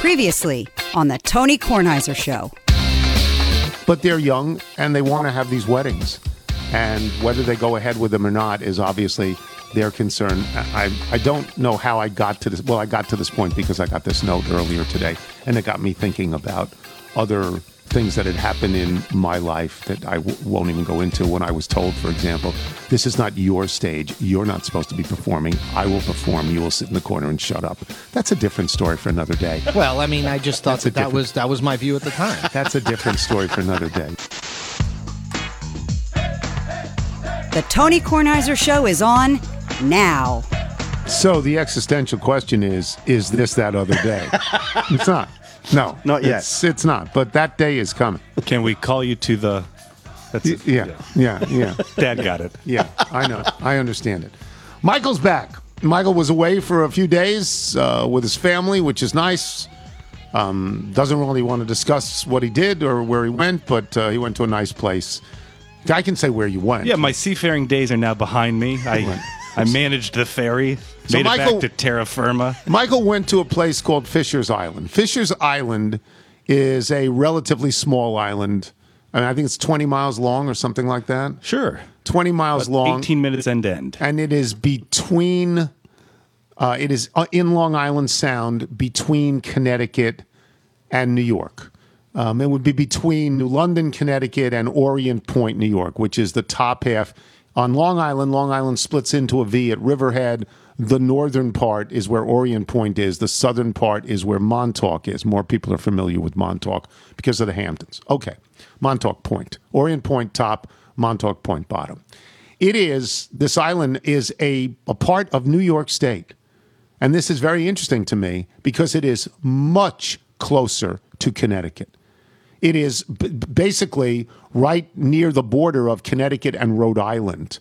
Previously on the Tony Kornheiser Show. but they're young and they want to have these weddings. And whether they go ahead with them or not is obviously their concern. I, I don't know how I got to this. Well, I got to this point because I got this note earlier today, and it got me thinking about other things that had happened in my life that I w- won't even go into. When I was told, for example, this is not your stage. You're not supposed to be performing. I will perform. You will sit in the corner and shut up. That's a different story for another day. Well, I mean, I just thought that that was that was my view at the time. That's a different story for another day. The Tony Kornheiser Show is on now. So the existential question is: Is this that other day? it's not. No, Not yet. It's, it's not. But that day is coming. Can we call you to the? That's Y- Yeah, yeah, yeah, Dad got it. yeah. I know. I understand it. Michael's back. Michael was away for a few days uh, with his family, which is nice. Um, doesn't really want to discuss what he did or where he went, but uh, he went to a nice place. I can say where you went. Yeah, my seafaring days are now behind me. I I managed the ferry, So made Michael- it back to terra firma. Michael went to a place called Fishers Island. Fishers Island is a relatively small island. I, mean, I think it's 20 miles long or something like that. Sure, 20 miles long. 18 minutes end to end. And it is between, uh, it is uh, in Long Island Sound between Connecticut and New York. Um, it would be between New London, Connecticut, and Orient Point, New York, which is the top half. On Long Island, Long Island splits into a V at Riverhead. The northern part is where Orient Point is. The southern part is where Montauk is. More people are familiar with Montauk because of the Hamptons. Okay, Montauk Point, Orient Point top, Montauk Point bottom. It is this island is a, a part of New York State. And this is very interesting to me because it is much closer to Connecticut. It is b- basically right near the border of Connecticut and Rhode Island.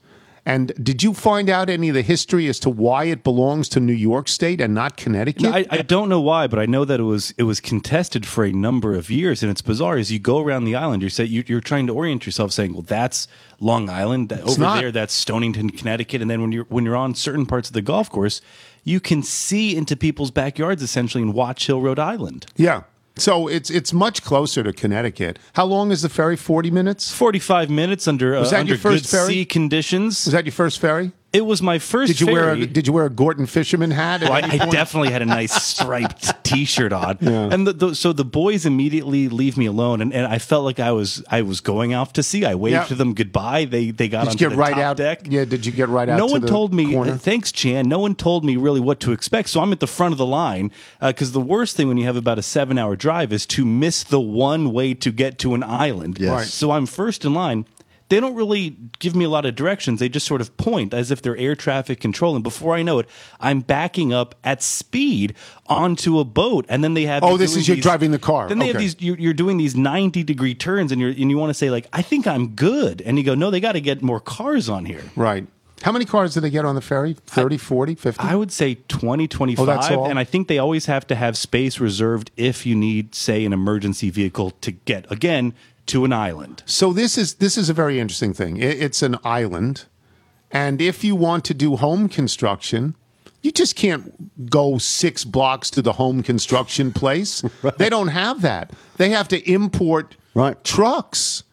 And did you find out any of the history as to why it belongs to New York State and not Connecticut? I, I don't know why, but I know that it was it was contested for a number of years, and it's bizarre. As you go around the island, you say you, you're trying to orient yourself, saying, "Well, that's Long Island. That- Over not. there, that's Stonington, Connecticut." And then when you're when you're on certain parts of the golf course, you can see into people's backyards essentially in Watch Hill, Rhode Island. yeah. So it's it's much closer to Connecticut. How long is the ferry? Forty minutes. Forty five minutes under uh, Was that under your first good ferry? sea conditions. Is that your first ferry? It was my first. Did you wear a, ferry. Did you wear a Gorton fisherman hat? at Well, I, any I point? definitely had a nice striped T-shirt on, and the, the, so the boys immediately leave me alone, and, and I felt like I was I was going off to sea. I waved Yeah. to them goodbye. They they got Did onto you get the right top out? deck. Yeah. Did you get right out? No to one the told me. corner? uh, Thanks, Chan. No one told me really what to expect. So I'm at the front of the line because the worst thing when you have about a seven-hour drive is to miss the one way to get to an island. Yes. Right. So I'm first in line. They don't really give me a lot of directions. They just sort of point as if they're air traffic control. And before I know it, I'm backing up at speed onto a boat. And then they have Oh, this is you're driving the car. Then they have these. You're, you're doing these 90 degree turns, and you're and you want to say like, I think I'm good. And you go, no, they got to get more cars on here. Right. How many cars do they get on the ferry? 30, 40, 50? I would say 20, 25. Oh? And I think they always have to have space reserved if you need, say, an emergency vehicle to get, again, to an island. So this is this is a very interesting thing. It's an island, and if you want to do home construction, you just can't go six blocks to the home construction place. They don't have that. They have to import Right. trucks.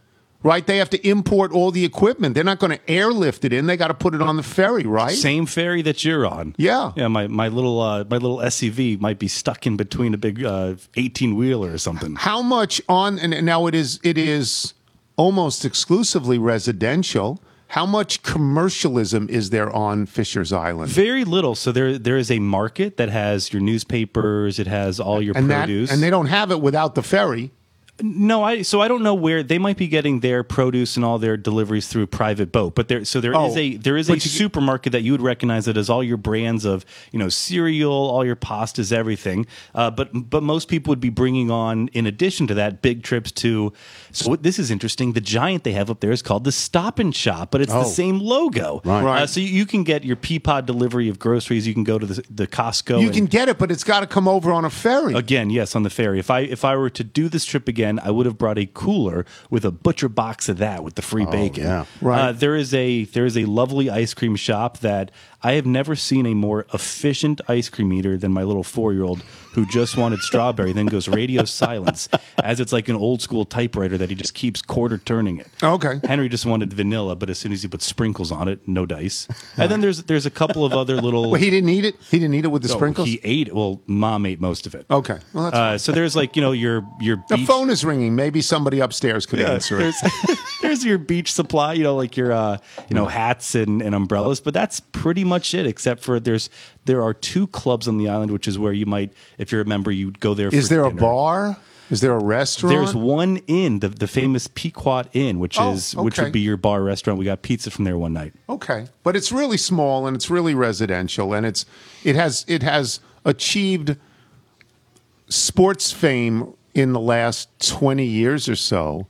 Right? They have to import all the equipment. They're not going to airlift it in. They got to put it on the ferry, right? Same ferry that you're on. Yeah. Yeah, my, my little uh, my little SUV might be stuck in between a big uh, 18 wheeler or something. How much on and now it is it is almost exclusively residential. How much commercialism is there on Fishers Island? Very little. So there there is a market that has your newspapers, it has all your and that produce. and they don't have it without the ferry. No, I so I don't know where they might be getting their produce and all their deliveries through private boat, but there so there is Oh, a there is a you- supermarket that you would recognize that has all your brands of you know cereal, all your pastas, everything. Uh, but but most people would be bringing on in addition to that big trips to. So what, this is interesting. The giant they have up there is called the Stop and Shop, but it's Oh. the same logo. Right. Right. Uh, so you, you can get your Peapod delivery of groceries. You can go to the, the Costco. You and- can get it, but it's got to come over on a ferry. Again, yes, on the ferry. If I if I were to do this trip again, again, I would have brought a cooler with a butcher box of that with the free bacon. yeah. Right. Uh, there is a there is a lovely ice cream shop that I have never seen a more efficient ice cream eater than my little four year old who just wanted strawberry, then goes radio silence as it's like an old school typewriter that he just keeps quarter turning it. Okay. Henry just wanted vanilla, but as soon as he put sprinkles on it, no dice. And then there's there's a couple of other little. Well, he didn't eat it. He didn't eat it with the Oh, sprinkles. He ate. Well, mom ate most of it. okay. Well, that's Uh, so there's like you know your your the beach, phone is ringing. Maybe somebody upstairs could answer it. there's, there's your beach supply, you know, like your uh, you know hats and, and umbrellas, but that's pretty much it. Except for there's there are two clubs on the island, which is where you might, if you're a member, you go there. Is for there a bar? Is there a restaurant? There's one inn, the the famous Pequot Inn, which Oh, is which okay. would be your bar restaurant. We got pizza from there one night. Okay, but it's really small and it's really residential, and it's it has it has achieved sports fame in the last twenty years or so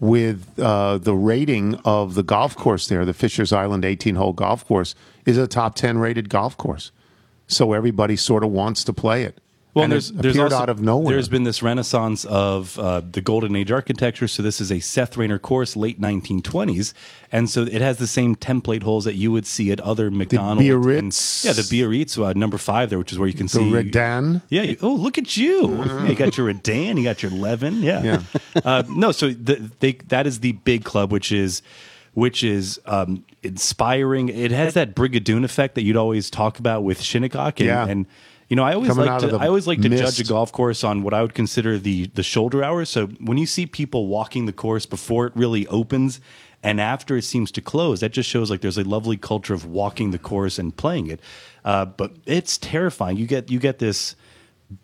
with uh, the rating of the golf course there, the Fishers Island 18 hole golf course, is a top 10 rated golf course. So everybody sort of wants to play it. Well, and there's there's also, out of nowhere. There's been this renaissance of uh, the golden age architecture. So this is a Seth Raynor course, late 1920s, and so it has the same template holes that you would see at other Macdonald's. and- Biarritz. yeah, the Biarritz, uh, number five there, which is where you can the see Redan. Yeah. You, oh, look at you! Yeah, you got your Redan, you got your Leven. Yeah. Yeah. uh, no, so the, they that is the big club, which is which is um, inspiring. It has that Brigadoon effect that you'd always talk about with Shinnecock, and, Yeah. and you know, I always Coming like to I always like to mist. judge a golf course on what I would consider the the shoulder hours. So when you see people walking the course before it really opens and after it seems to close, that just shows like there's a lovely culture of walking the course and playing it. Uh, but it's terrifying. You get you get this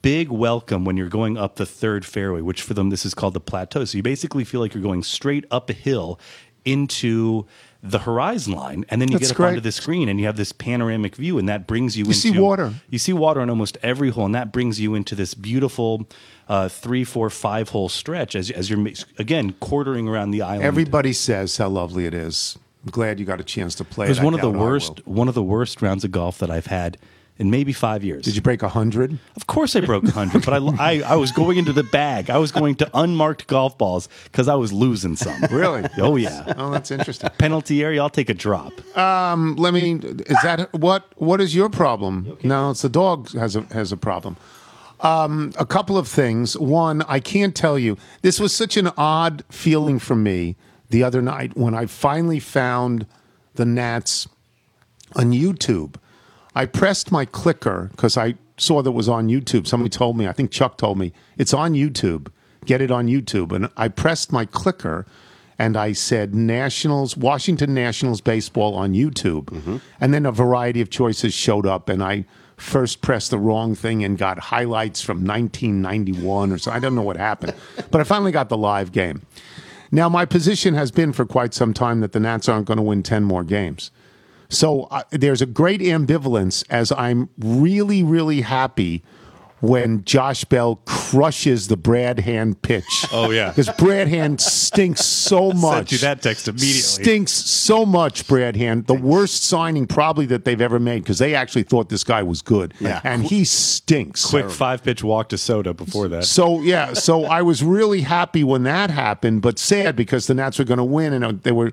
big welcome when you're going up the third fairway, which for them this is called the plateau. So you basically feel like you're going straight up a hill into the horizon line, and then you That's get up onto the screen and you have this panoramic view, and that brings you, You into see water. You see water on almost every hole, and that brings you into this beautiful uh, three, four, five hole stretch as as you're again quartering around the island. Everybody says how lovely it is. I'm glad you got a chance to play. it was one of the doubt I will. worst one of the worst rounds of golf that I've had in maybe five years. Did you break a hundred? Of course, I broke 100, but I, I, I was going into the bag. I was going to unmarked golf balls because I was losing some. Really? Oh, yeah. Oh, that's interesting. Penalty area, I'll take a drop. Let me. Is that what? What is your problem? No, it's the dog has a has a problem. Um, a couple of things. One, I can't tell you. This was such an odd feeling for me the other night when I finally found the Nats on YouTube. I pressed my clicker because I saw that it was on YouTube. Somebody told me, I think Chuck told me, it's on YouTube. Get it on YouTube. And I pressed my clicker and I said Nationals, Washington Nationals baseball on YouTube. Mm-hmm. And then a variety of choices showed up and I first pressed the wrong thing and got highlights from 1991 or so. I don't know what happened. but I finally got the live game. Now, my position has been for quite some time that the Nats aren't going to win 10 more games. So uh, there's a great ambivalence as I'm really, really happy when Josh Bell crushes the Brad Hand pitch. Oh, yeah. Because Brad Hand stinks so much. Sent you that text immediately. Stinks so much, Brad Hand. The worst signing probably that they've ever made because they actually thought this guy was good. Yeah. And he stinks. Quick five pitch walk to Soto before that. So yeah, so I was really happy when that happened, but sad because the Nats were going to win and uh, they were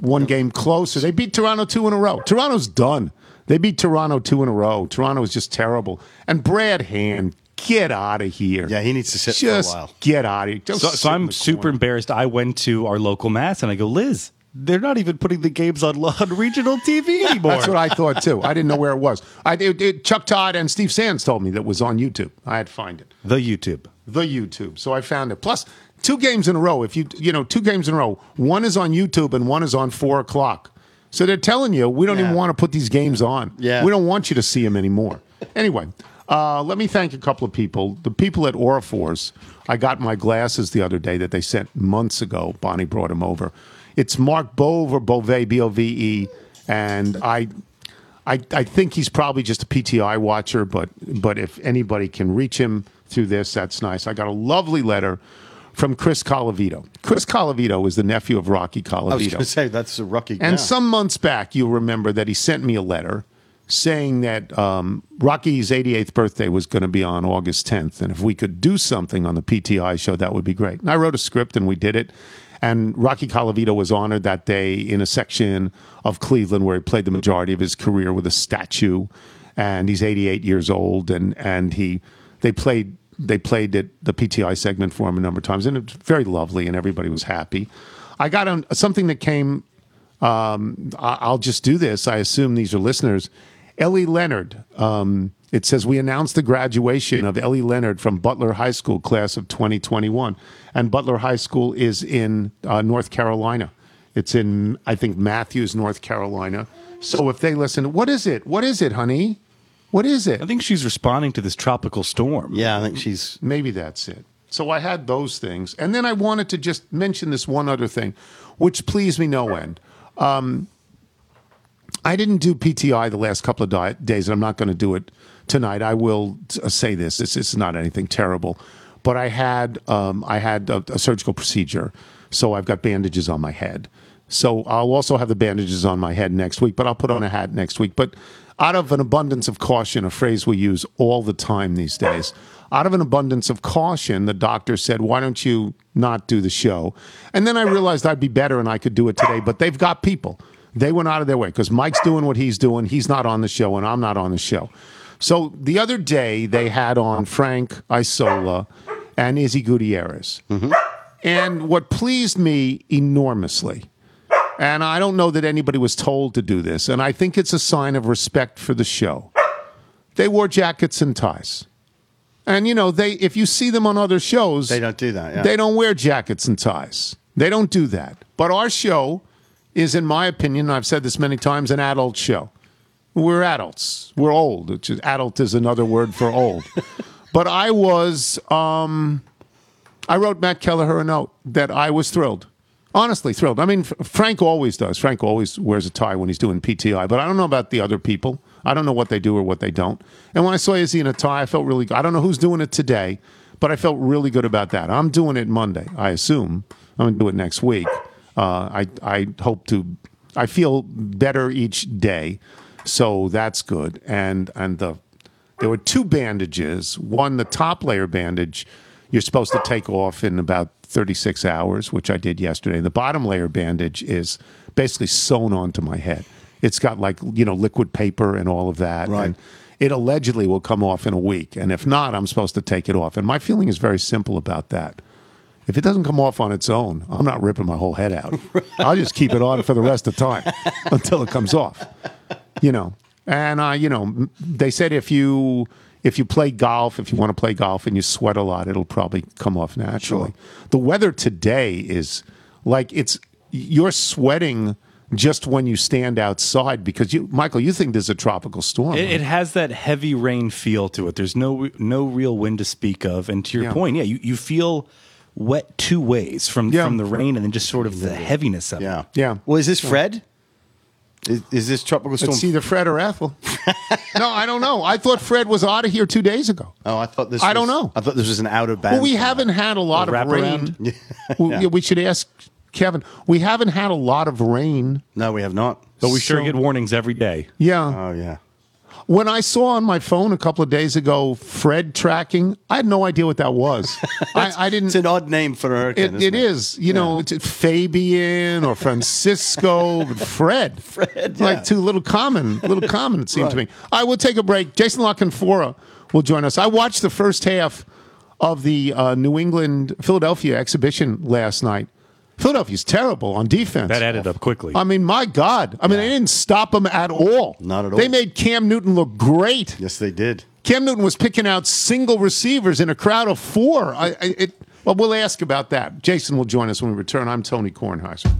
one game closer. They beat Toronto two in a row. Toronto's done. They beat Toronto two in a row. Toronto is just terrible. And Brad Hand, get out of here. Yeah, he needs to sit just for a while. get out of here. Just So, sit so in I'm the super corner. embarrassed. I went to our local mass and I go, Liz, they're not even putting the games on, on regional TV anymore. That's what I thought too. I didn't know where it was. I it, it- Chuck Todd and Steve Sands told me that it was on YouTube. I had to find it. the YouTube. the YouTube. So I found it. Plus, two games in a row. If you you know two games in a row, one is on YouTube and one is on four o'clock. So they're telling you we don't Yeah. even want to put these games on. Yeah. we don't want you to see them anymore. Anyway, uh, let me thank a couple of people. The people at Orrefors. I got my glasses the other day that they sent months ago. Bonnie brought them over. It's Mark Bove or Bove B O V E, and I I, I think he's probably just a PTI watcher, but but if anybody can reach him through this, that's nice. I got a lovely letter from Chris Colavito. Chris Colavito is the nephew of Rocky Colavito. I was going to say that's a rookie. And some months back, you'll remember that he sent me a letter saying that um, Rocky's 88th birthday was going to be on August 10th, and if we could do something on the PTI show, that would be great. And I wrote a script, and we did it. And Rocky Colavito was honored that day in a section of Cleveland where he played the majority of his career with a statue, and he's 88 years old, and and he they played they played it, the PTI segment for him a number of times, and it was very lovely, and everybody was happy. I got on something that came. Um, I- I'll just do this. I assume these are listeners. Ellie Leonard. Um, it says we announced the graduation of Ellie Leonard from Butler High School class of 2021, and Butler High School is in uh, North Carolina. It's in I think Matthews, North Carolina. So if they listen, what is it? What is it, honey? What is it? I think she's responding to this tropical storm. Yeah, I think she's. Maybe that's it. So I had those things. And then I wanted to just mention this one other thing, which pleased me no end. Um, I didn't do PTI the last couple of di- days, and I'm not going to do it tonight. I will uh, say this: this is not anything terrible, but I had um, I had a, a surgical procedure, so I've got bandages on my head. So I'll also have the bandages on my head next week, but I'll put on a hat next week. But out of an abundance of caution, a phrase we use all the time these days, out of an abundance of caution, the doctor said, Why don't you not do the show? And then I realized I'd be better and I could do it today, but they've got people. They went out of their way because Mike's doing what he's doing. He's not on the show, and I'm not on the show. So the other day, they had on Frank Isola and Izzy Gutierrez. Mm-hmm. And what pleased me enormously, and I don't know that anybody was told to do this, and I think it's a sign of respect for the show. They wore jackets and ties. And you know, they if you see them on other shows, They don't do that. Yeah. they don't wear jackets and ties. They don't do that. But our show is, in my opinion, I've said this many times, an adult show. We're adults. We're old. Which is, adult is another word for old. but I was, um, I wrote Matt Kelleher a note that I was thrilled. Honestly, thrilled. I mean, Frank always does. Frank always wears a tie when he's doing PTI, but I don't know about the other people. I don't know what they do or what they don't. And when I saw Izzy in a tie, I felt really good. I don't know who's doing it today, but I felt really good about that. I'm doing it Monday, I assume. I'm going to do it next week. Uh, I, I hope to, I feel better each day. So that's good. And, and the, there were two bandages. One, the top layer bandage, you're supposed to take off in about 36 hours, which I did yesterday. The bottom layer bandage is basically sewn onto my head. It's got like, you know, liquid paper and all of that. Right. And it allegedly will come off in a week. And if not, I'm supposed to take it off. And my feeling is very simple about that. If it doesn't come off on its own, I'm not ripping my whole head out. I'll just keep it on for the rest of time until it comes off. You know, and uh, you know, they said if you if you play golf, if you want to play golf and you sweat a lot, it'll probably come off naturally. The weather today is like it's you're sweating just when you stand outside because you, Michael, you think there's a tropical storm. It, right? it has that heavy rain feel to it. There's no no real wind to speak of. And to your Yeah. point, yeah, you, you feel wet two ways from Yeah. from the rain and then just sort of the heaviness of Yeah. it. Yeah. Yeah. Well, is this Fred? Is, is this tropical storm? It's either Fred or Ethel. no, I don't know. I thought Fred was out of here two days ago. oh, I thought this. I don't know. I thought this was an out of bounds. Well, we haven't had a lot A of rain. wraparound? we, yeah, we should ask Kevin. We haven't had a lot of rain. No, we have not. But we sure So- get warnings every day. Yeah. Oh yeah. When I saw on my phone a couple of days ago Fred tracking, I had no idea what that was. I, I didn't. It's an odd name for a hurricane. It, it is, you know, it's Fabian or Francisco, Fred. Fred, yeah. Like too little common, little common, it seemed to me. I will take a break. Jason La Canfora will join us. I watched the first half of the uh, New England Philadelphia exhibition last night. Philadelphia's terrible on defense. That added up quickly. I mean, my God. I mean, they didn't stop him at all. Not at all. They made Cam Newton look great. Yes, they did. Cam Newton was picking out single receivers in a crowd of four. I, I, it, well, we'll ask about that. Jason will join us when we return. I'm Tony Kornheiser.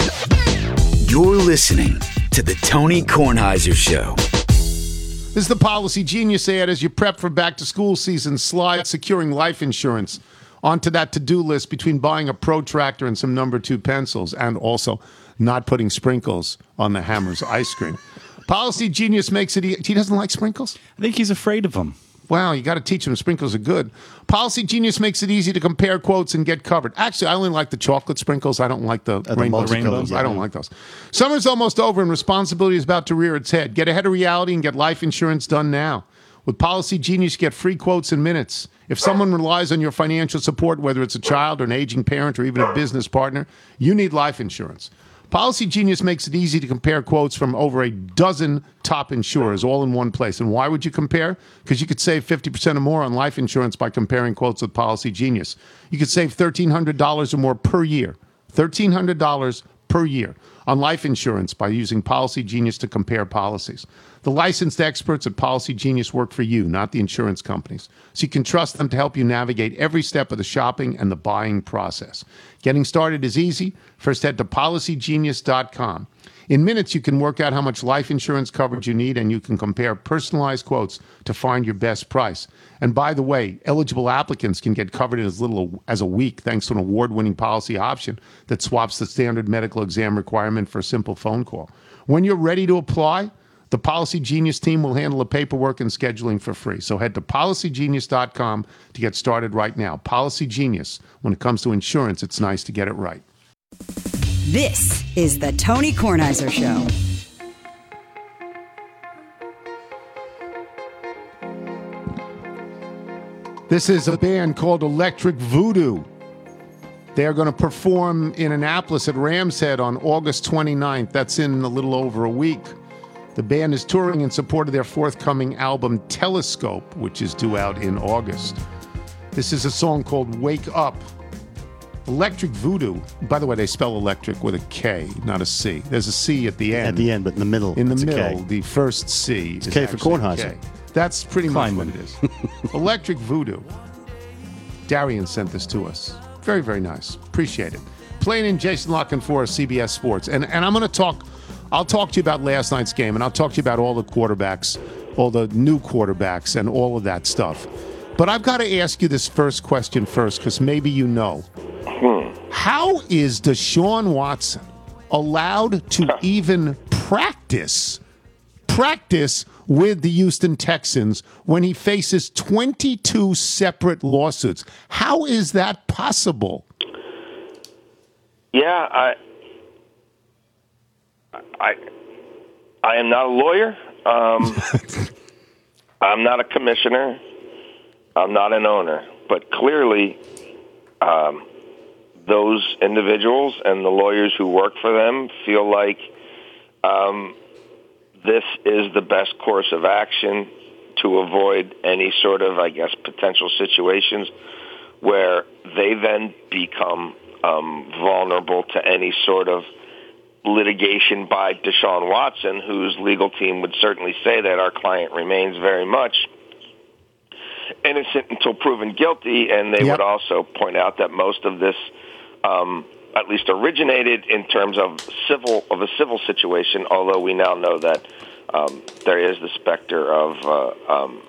You're listening to the Tony Kornheiser Show. This is the Policy Genius ad as you prep for back to school season. Slide securing life insurance onto that to do list between buying a protractor and some number two pencils, and also not putting sprinkles on the Hammer's ice cream. Policy Genius makes it. e- He doesn't like sprinkles. I think he's afraid of them. Wow, you got to teach them sprinkles are good. Policy Genius makes it easy to compare quotes and get covered. Actually, I only like the chocolate sprinkles. I don't like the the rainbow sprinkles. yeah. I don't like those. Summer's almost over and responsibility is about to rear its head. Get ahead of reality and get life insurance done now. With Policy Genius, get free quotes in minutes. If someone relies on your financial support, whether it's a child or an aging parent or even a business partner, you need life insurance. Policy Genius makes it easy to compare quotes from over a dozen top insurers all in one place. And why would you compare? Because you could save 50% or more on life insurance by comparing quotes with Policy Genius. You could save $1,300 or more per year. $1,300 per year on life insurance by using Policy Genius to compare policies. The licensed experts at Policy Genius work for you, not the insurance companies. So you can trust them to help you navigate every step of the shopping and the buying process. Getting started is easy. First, head to policygenius.com. In minutes, you can work out how much life insurance coverage you need, and you can compare personalized quotes to find your best price. And by the way, eligible applicants can get covered in as little as a week thanks to an award winning policy option that swaps the standard medical exam requirement for a simple phone call. When you're ready to apply, the Policy Genius team will handle the paperwork and scheduling for free. So head to policygenius.com to get started right now. Policy Genius. When it comes to insurance, it's nice to get it right. This is the Tony Kornheiser Show. This is a band called Elektric Voodoo. They're going to perform in Annapolis at Rams Head on August 29th. That's in a little over a week. The band is touring in support of their forthcoming album Telescope, which is due out in August. This is a song called Wake Up. Elektric Voodoo. By the way, they spell electric with a K, not a C. There's a C at the end. At the end, but in the middle. In the it's middle, the first C is K for Kornheiser. K. That's pretty much what it is. Elektric Voodoo. Darian sent this to us. Very, very nice. Appreciate it. Playing in Jason La Canfora CBS Sports. And, and I'm going to talk, I'll talk to you about last night's game, and I'll talk to you about all the quarterbacks, all the new quarterbacks, and all of that stuff. But I've got to ask you this first question first, because maybe you know. How is Deshaun Watson allowed to even practice practice with the Houston Texans when he faces 22 separate lawsuits? How is that possible? Yeah, I, I, I am not a lawyer. Um, I'm not a commissioner. I'm not an owner. But clearly, um, those individuals and the lawyers who work for them feel like um, this is the best course of action to avoid any sort of, I guess, potential situations where they then become um, vulnerable to any sort of litigation by Deshaun Watson, whose legal team would certainly say that our client remains very much innocent until proven guilty, and they Yep. would also point out that most of this, um, at least originated in terms of civil of a civil situation. Although we now know that um, there is the specter of uh, um,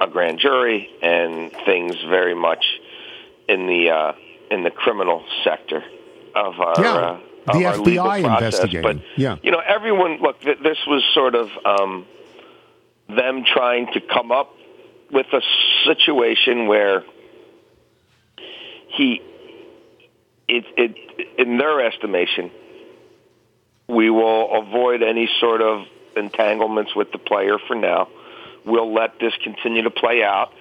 a grand jury and things very much in the uh, in the criminal sector of our Yeah, uh, the of our legal FBI process. investigating. But Yeah. you know, everyone look. Th- this was sort of um, them trying to come up with a situation where he, it, it, in their estimation, we will avoid any sort of entanglements with the player for now. We'll let this continue to play out,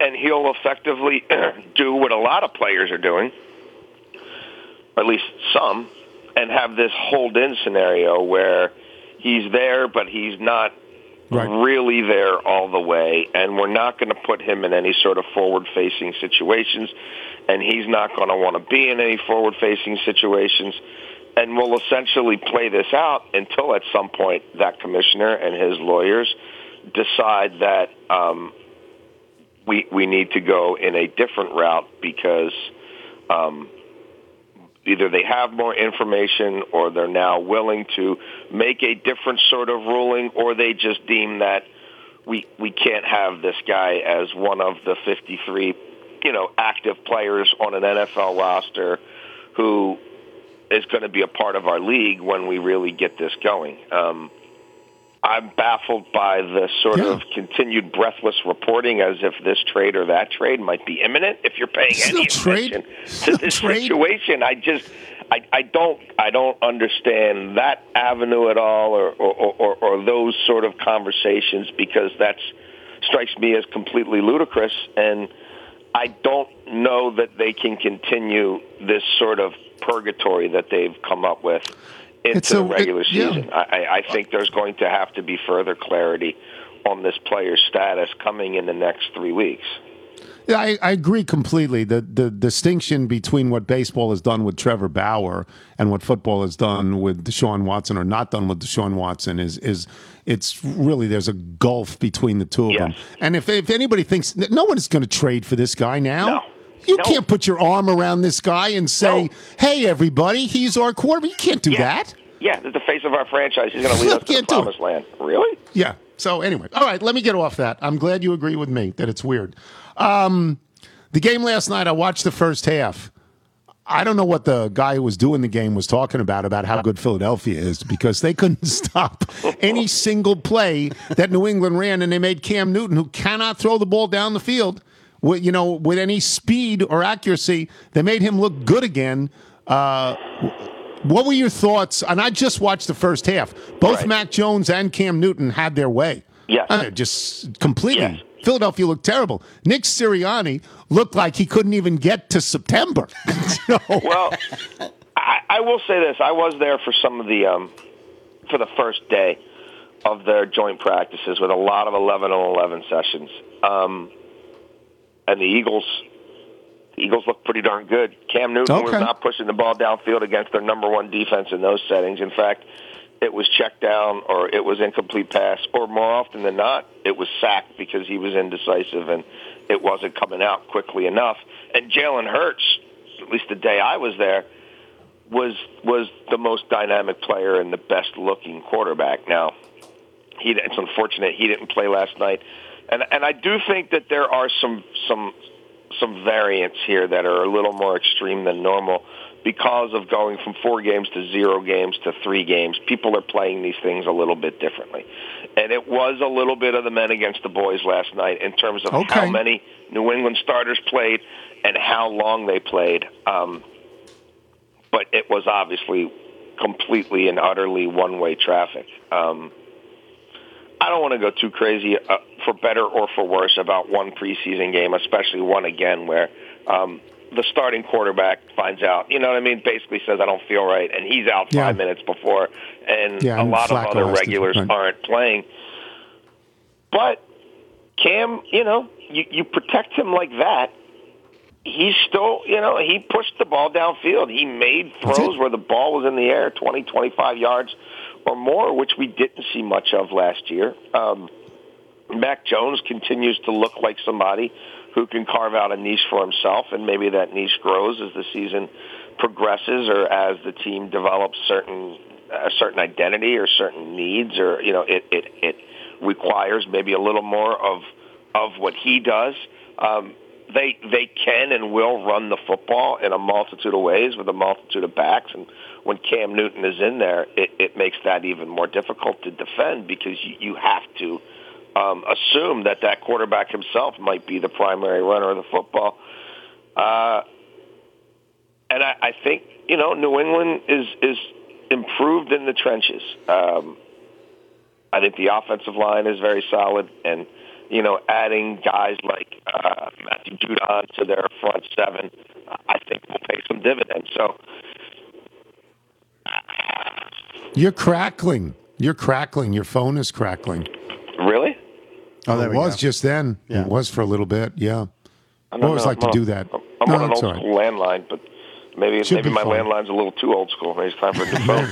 and he'll effectively do what a lot of players are doing, or at least some, and have this hold-in scenario where he's there, but he's not Right. really there all the way, and we're not going to put him in any sort of forward-facing situations, and he's not going to want to be in any forward-facing situations, and we'll essentially play this out until at some point that commissioner and his lawyers decide that um, we we need to go in a different route because um, either they have more information or they're now willing to make a different sort of ruling or they just deem that we we can't have this guy as one of the 53 you know active players on an NFL roster who is going to be a part of our league when we really get this going. Um I'm baffled by the sort Yeah. of continued breathless reporting as if this trade or that trade might be imminent. If you're paying It's any attention It's to this trade. situation, I just I, I don't I don't understand that avenue at all, or or, or or those sort of conversations because that strikes me as completely ludicrous and. I don't know that they can continue this sort of purgatory that they've come up with into It's a- it- regular yeah. season. I, I I think there's going to have to be further clarity on this player's status coming in the next three weeks. Yeah, I, I agree completely. The the distinction between what baseball has done with Trevor Bauer and what football has done with Deshaun Watson or not done with Deshaun Watson is is it's really there's a gulf between the two of Yes. them. And if if anybody thinks no one is going to trade for this guy now. No. You No. can't put your arm around this guy and say, No. "Hey, everybody, he's our quarterback." You can't do Yeah. that. Yeah, the face of our franchise. He's going to lead us to the do it. promised land. Really? Yeah. So anyway, all right. Let me get off that. I'm glad you agree with me that it's weird. Um, the game last night, I watched the first half. I don't know what the guy who was doing the game was talking about about how good Philadelphia is because they couldn't stop any single play that New England ran, and they made Cam Newton, who cannot throw the ball down the field, with you know with any speed or accuracy, they made him look good again. Uh, what were your thoughts? And I just watched the first half. Both Right. Mac Jones and Cam Newton had their way. Yes. Uh, just completely. Yes. Philadelphia looked terrible. Nick Sirianni looked like he couldn't even get to September. So- Well, I, I will say this: I was there for some of the um, for the first day of their joint practices with a lot of eleven on eleven sessions, um, and the Eagles. The Eagles look pretty darn good. Cam Newton was not pushing the ball downfield against their number one defense in those settings. In fact, it was checked down or it was incomplete pass, or more often than not, it was sacked because he was indecisive and it wasn't coming out quickly enough. And Jalen Hurts, at least the day I was there, was was the most dynamic player and the best looking quarterback. Now, he it's unfortunate he didn't play last night, and and I do think that there are some some some variants here that are a little more extreme than normal because of going from four games to zero games to three games. People are playing these things a little bit differently, and it was a little bit of the men against the boys last night in terms of Okay. how many New England starters played and how long they played. Um, but it was obviously completely and utterly one-way traffic. Um, I don't want to go too crazy uh, for better or for worse about one preseason game, especially one again where um, the starting quarterback finds out. You know what I mean? Basically says I don't feel right, and he's out Yeah. five minutes before, and Yeah, a lot Flacco of other regulars right. aren't playing. But Cam, you know, you, you protect him like that. He's still, you know, he pushed the ball downfield. He made throws where the ball was in the air 20, 25 yards or more, which we didn't see much of last year. Um, Mac Jones continues to look like somebody who can carve out a niche for himself, and maybe that niche grows as the season progresses or as the team develops certain a certain identity or certain needs, or you know, it it it requires maybe a little more of of what he does. Um, they they can and will run the football in a multitude of ways with a multitude of backs, and when Cam Newton is in there, it, it makes that even more difficult to defend because you, you have to um, assume that that quarterback himself might be the primary runner of the football. Uh, and I, I think you know New England is is improved in the trenches. Um, I think the offensive line is very solid, and you know adding guys like uh, Matthew Judon to their front seven, I think will pay some dividends. So You're crackling. You're crackling. Your phone is crackling. really, Oh, there it we was go. just then. Yeah. It was for a little bit. Yeah. I I don't always know. like to I'm do on- that. I'm No, on an old all right. school landline, but maybe Should maybe be my fine. landline's a little too old school. Maybe it's time for a new phone.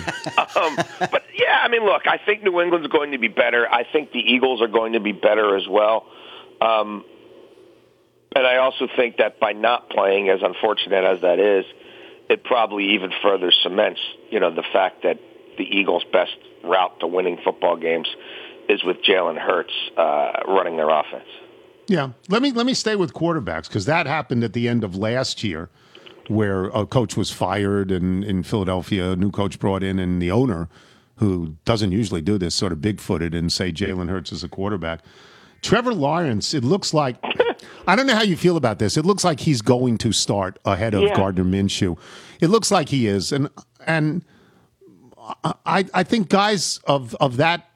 um, but yeah, I mean, look, I think New England's going to be better. I think the Eagles are going to be better as well. Um, and I also think that by not playing, as unfortunate as that is, it probably even further cements, you know, the fact that the Eagles' best route to winning football games is with Jalen Hurts uh, running their offense. Yeah. Let me let me stay with quarterbacks because that happened at the end of last year, where a coach was fired and in Philadelphia, a new coach brought in, and the owner, who doesn't usually do this, sort of big footed, and say Jalen Hurts is a quarterback. Trevor Lawrence, it looks like. I don't know how you feel about this. It looks like he's going to start ahead of Yeah. Gardner Minshew. It looks like he is, and and I I think guys of of that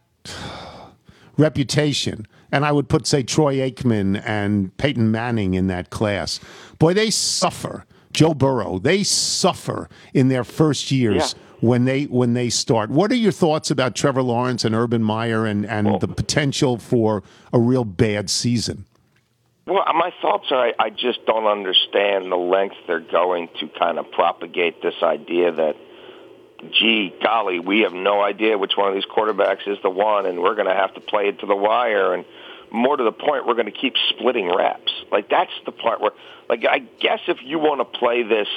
reputation, and I would put say Troy Aikman and Peyton Manning in that class. Boy, they suffer. Joe Burrow, they suffer in their first years Yeah. when they when they start. What are your thoughts about Trevor Lawrence and Urban Meyer and and the potential for a real bad season? Well, uh, my thoughts are I, I just don't understand the length they're going to kind of propagate this idea that, gee, golly, we have no idea which one of these quarterbacks is the one, and we're going to have to play it to the wire. And more to the point, we're going to keep splitting reps. Like, that's the part where, like, I guess if you want to play this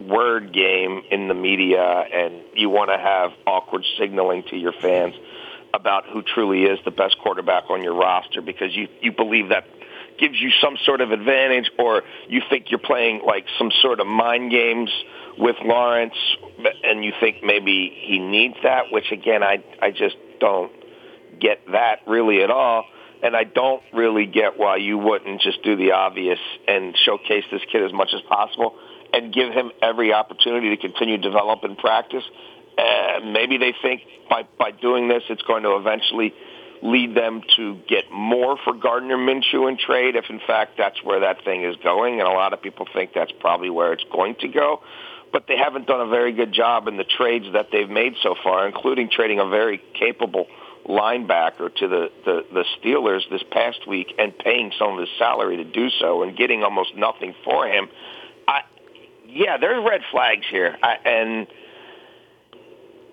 word game in the media and you want to have awkward signaling to your fans about who truly is the best quarterback on your roster because you, you believe that gives you some sort of advantage or you think you're playing like some sort of mind games with Lawrence and you think maybe he needs that, which again, I, I just don't get that really at all. And I don't really get why you wouldn't just do the obvious and showcase this kid as much as possible and give him every opportunity to continue to develop and practice. And maybe they think by, by doing this, it's going to eventually lead them to get more for Gardner Minshew in trade if in fact that's where that thing is going. And a lot of people think that's probably where it's going to go. But they haven't done a very good job in the trades that they've made so far, including trading a very capable linebacker to the, the, the Steelers this past week and paying some of his salary to do so and getting almost nothing for him. I, yeah, there's red flags here. I, and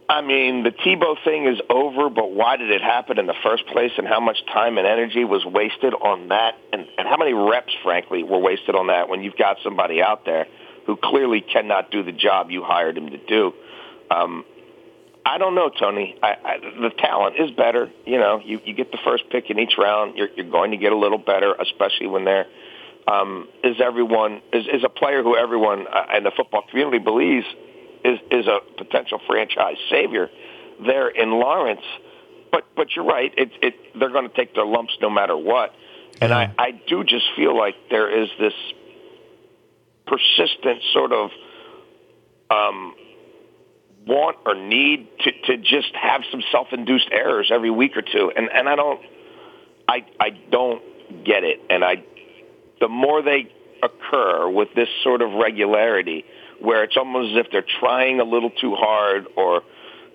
I mean, the Tebow thing is over, but why did it happen in the first place and how much time and energy was wasted on that and, and how many reps, frankly, were wasted on that when you've got somebody out there who clearly cannot do the job you hired him to do. Um, I don't know, Tony. I, I, the talent is better. You know, you, you get the first pick in each round. You're, you're going to get a little better, especially when they're um, is everyone is, is a player who everyone uh, in the football community believes is is a potential franchise savior there in Lawrence. But but you're right. It it they're going to take their lumps no matter what. And I I do just feel like there is this persistent sort of um, want or need to to just have some self-induced errors every week or two. And and I don't I I don't get it. And I the more they occur with this sort of regularity, where it's almost as if they're trying a little too hard or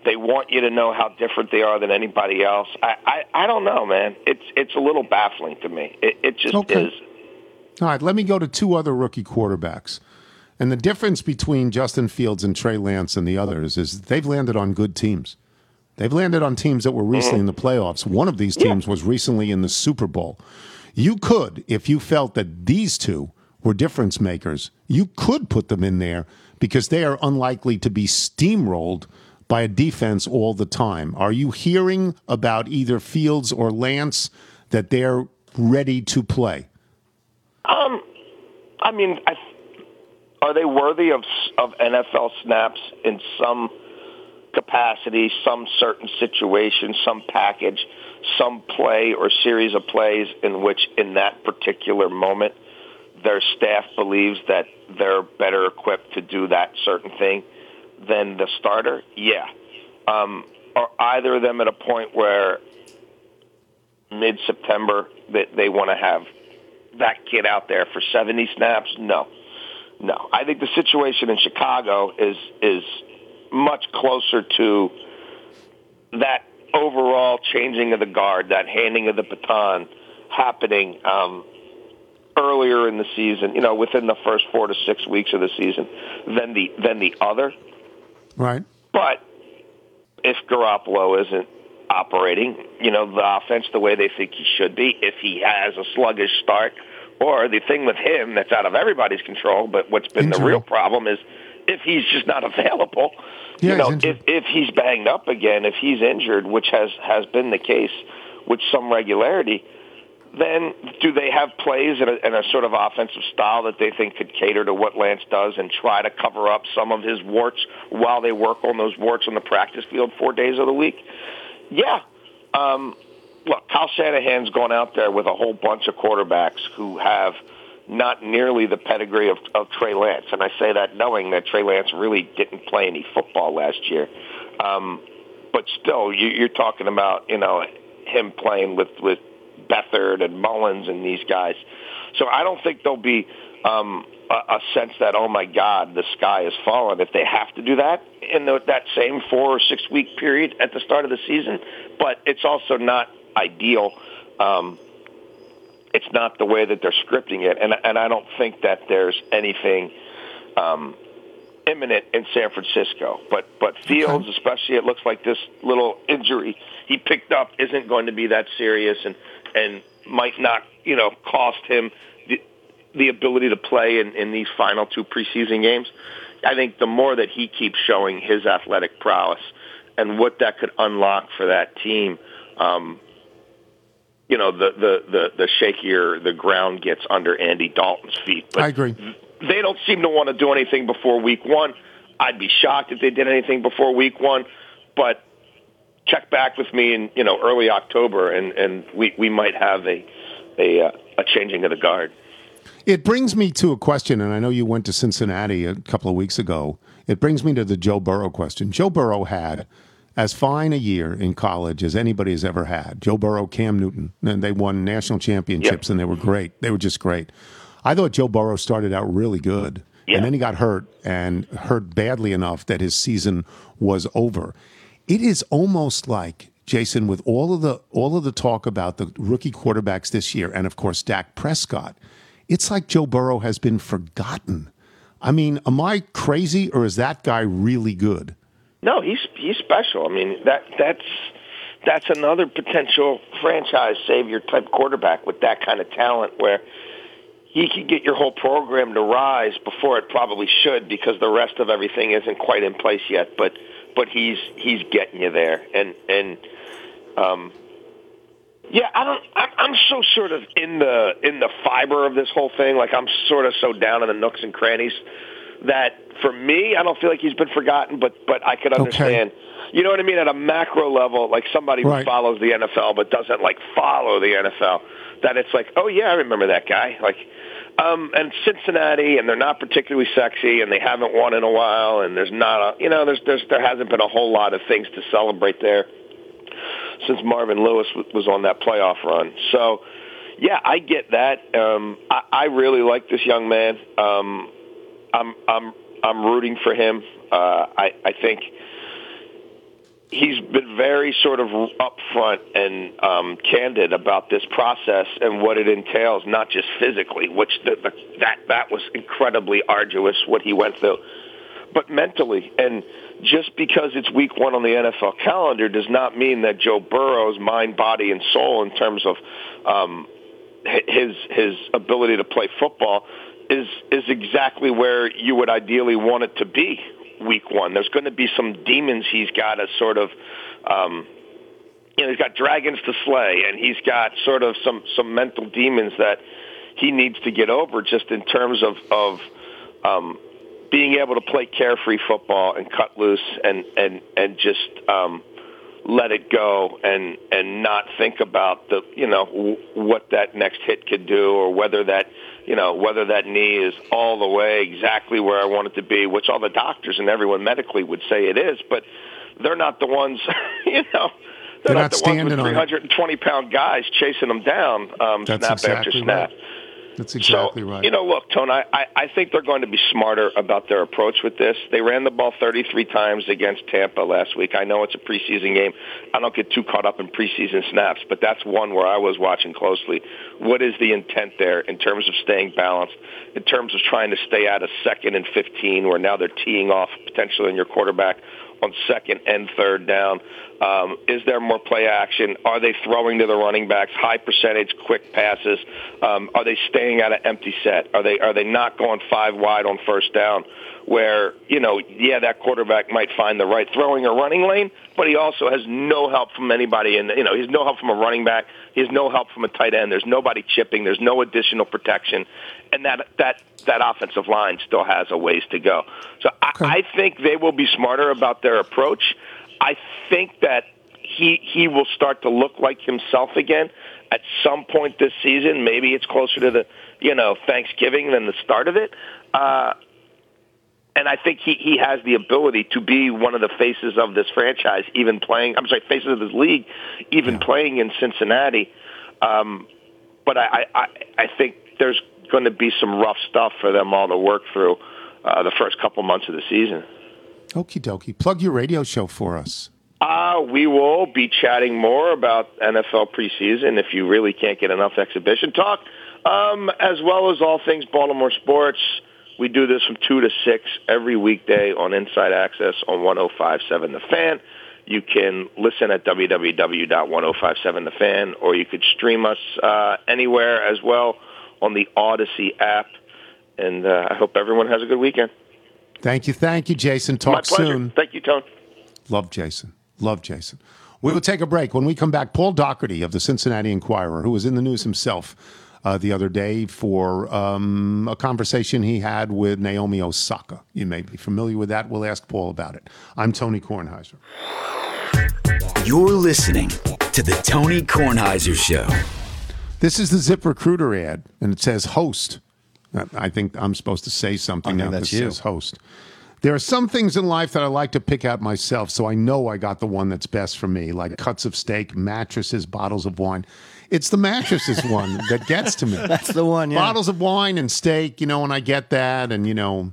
they want you to know how different they are than anybody else. I, I, I don't know, man. It's it's a little baffling to me. It, it just Okay. is. All right, let me go to two other rookie quarterbacks. And the difference between Justin Fields and Trey Lance and the others is they've landed on good teams. They've landed on teams that were recently in the playoffs. One of these teams was recently in the Super Bowl. You could, if you felt that these two were difference makers, you could put them in there because they are unlikely to be steamrolled by a defense all the time. Are you hearing about either Fields or Lance that they're ready to play? Um, I mean, I, are they worthy of of NFL snaps in some capacity, some certain situation, some package, some play or series of plays in which, in that particular moment, their staff believes that they're better equipped to do that certain thing than the starter? Yeah. Um, are either of them at a point where mid-September that they want to have that kid out there for 70 snaps? No. No. I think the situation in Chicago is is much closer to that overall changing of the guard, that handing of the baton happening um, earlier in the season, you know, within the first four to six weeks of the season than the than the other. Right. But if Garoppolo isn't operating, you know, the offense the way they think he should be, if he has a sluggish start, or the thing with him that's out of everybody's control, but what's been Injury. the real problem is if he's just not available, Yeah, you know, if if he's banged up again, if he's injured, which has has been the case with some regularity, then do they have plays in a, in a sort of offensive style that they think could cater to what Lance does and try to cover up some of his warts while they work on those warts on the practice field four days of the week? Yeah. Um, look, Kyle Shanahan's gone out there with a whole bunch of quarterbacks who have not nearly the pedigree of, of Trey Lance, and I say that knowing that Trey Lance really didn't play any football last year. Um, but still, you, you're talking about you know him playing with with Beathard and Mullens and these guys. So I don't think there'll be um, a, a sense that oh my God, the sky is falling if they have to do that in the, that same four or six week period at the start of the season. But it's also not ideal. Um, it's not the way that they're scripting it, and and I don't think that there's anything um, imminent in San Francisco. But but Fields, especially, it looks like this little injury he picked up isn't going to be that serious, and and might not you know cost him the ability to play in, in these final two preseason games. I think the more that he keeps showing his athletic prowess and what that could unlock for that team. Um, you know, the, the, the, the shakier the ground gets under Andy Dalton's feet. But I agree. They don't seem to want to do anything before week one. I'd be shocked if they did anything before week one, but check back with me in, you know, early October and, and we, we might have a, a, uh, a changing of the guard. It brings me to a question, and I know you went to Cincinnati a couple of weeks ago. It brings me to the Joe Burrow question. Joe Burrow had as fine a year in college as anybody has ever had. Joe Burrow, Cam Newton, and they won national championships, Yep. and they were great. They were just great. I thought Joe Burrow started out really good, Yeah. and then he got hurt and hurt badly enough that his season was over. It is almost like Jason, with all of the all of the talk about the rookie quarterbacks this year, and of course Dak Prescott, it's like Joe Burrow has been forgotten. I mean, am I crazy, or is that guy really good? No, he's he's special. I mean that that's that's another potential franchise savior type quarterback with that kind of talent where he could get your whole program to rise before it probably should because the rest of everything isn't quite in place yet. But but he's he's getting you there, and and um, yeah, I don't. I'm, so sort of in the in the fiber of this whole thing. Like I'm sort of so down in the nooks and crannies that for me, I don't feel like he's been forgotten. But but I could understand. You know what I mean? At a macro level, like somebody Right. who follows the NFL but doesn't like follow the NFL, that it's like, oh yeah, I remember that guy. Like, um, and Cincinnati, and they're not particularly sexy, and they haven't won in a while, and there's not a, you know, there's there's there hasn't been a whole lot of things to celebrate there since Marvin Lewis was on that playoff run. So, yeah, I get that. Um, I, I really like this young man. Um, I'm I'm I'm rooting for him. Uh, I I think he's been very sort of upfront and um, candid about this process and what it entails, not just physically, which the, the, that that was incredibly arduous what he went through, but mentally. And just because it's week one on the NFL calendar does not mean that Joe Burrow's mind, body, and soul in terms of um, his his ability to play football is is exactly where you would ideally want it to be week one. There's going to be some demons he's got to sort of um, you know, he's got dragons to slay, and he's got sort of some some mental demons that he needs to get over, just in terms of of um, being able to play carefree football and cut loose and and and just um, let it go and and not think about the you know w- what that next hit could do or whether that you know whether that knee is all the way exactly where I want it to be, which all the doctors and everyone medically would say it is, but they're not the ones you know. They're They're, not not, the standing ones on with it. 320 pound guys chasing them down, um, That's snap exactly after snap. right. That's exactly so, right. You know, look, Tone, I, I, I think they're going to be smarter about their approach with this. They ran the ball 33 times against Tampa last week. I know it's a preseason game. I don't get too caught up in preseason snaps, but that's one where I was watching closely. What is the intent there in terms of staying balanced, in terms of trying to stay out of second and 15, where now they're teeing off potentially on your quarterback? On second and third down? Um, is there more play action? Are they throwing to the running backs? High percentage, quick passes. Um, are they staying out of empty set? Are they are they not going five wide on first down? Where you know, yeah, that quarterback might find the right throwing or running lane, but he also has no help from anybody, and you know, he's no help from a running back. He has no help from a tight end. There's nobody chipping. There's no additional protection, and that that that offensive line still has a ways to go. So I, I think they will be smarter about their approach. I think that he he will start to look like himself again at some point this season. Maybe it's closer to the you know Thanksgiving than the start of it. Uh, and I think he, he has the ability to be one of the faces of this franchise, even playing. I'm sorry, faces of this league, even yeah. playing in Cincinnati. Um, but I, I I think there's going to be some rough stuff for them all to work through uh, the first couple months of the season. Okie dokie. Plug your radio show for us. Uh, we will be chatting more about NFL preseason if you really can't get enough exhibition talk, um, as well as all things Baltimore sports. We do this from 2 to 6 every weekday on Inside Access on 1057 The Fan. You can listen at www.1057thefan, or you could stream us uh, anywhere as well on the Audacy app. And uh, I hope everyone has a good weekend. Thank you. Thank you, Jason. Talk My pleasure. soon. Thank you, Tone. Love Jason. Love Jason. We will take a break. When we come back, Paul Daugherty of the Cincinnati Enquirer, who was in the news himself uh, the other day for um, a conversation he had with Naomi Osaka. You may be familiar with that. We'll ask Paul about it. I'm Tony Kornheiser. You're listening to the Tony Kornheiser Show. This is the ZipRecruiter ad, and it says host. I think I'm supposed to say something now that's you. host. There are some things in life that I like to pick out myself, so I know I got the one that's best for me, like cuts of steak, mattresses, bottles of wine. It's the mattresses one that gets to me. That's the one, yeah. Bottles of wine and steak, you know, and I get that, and you know,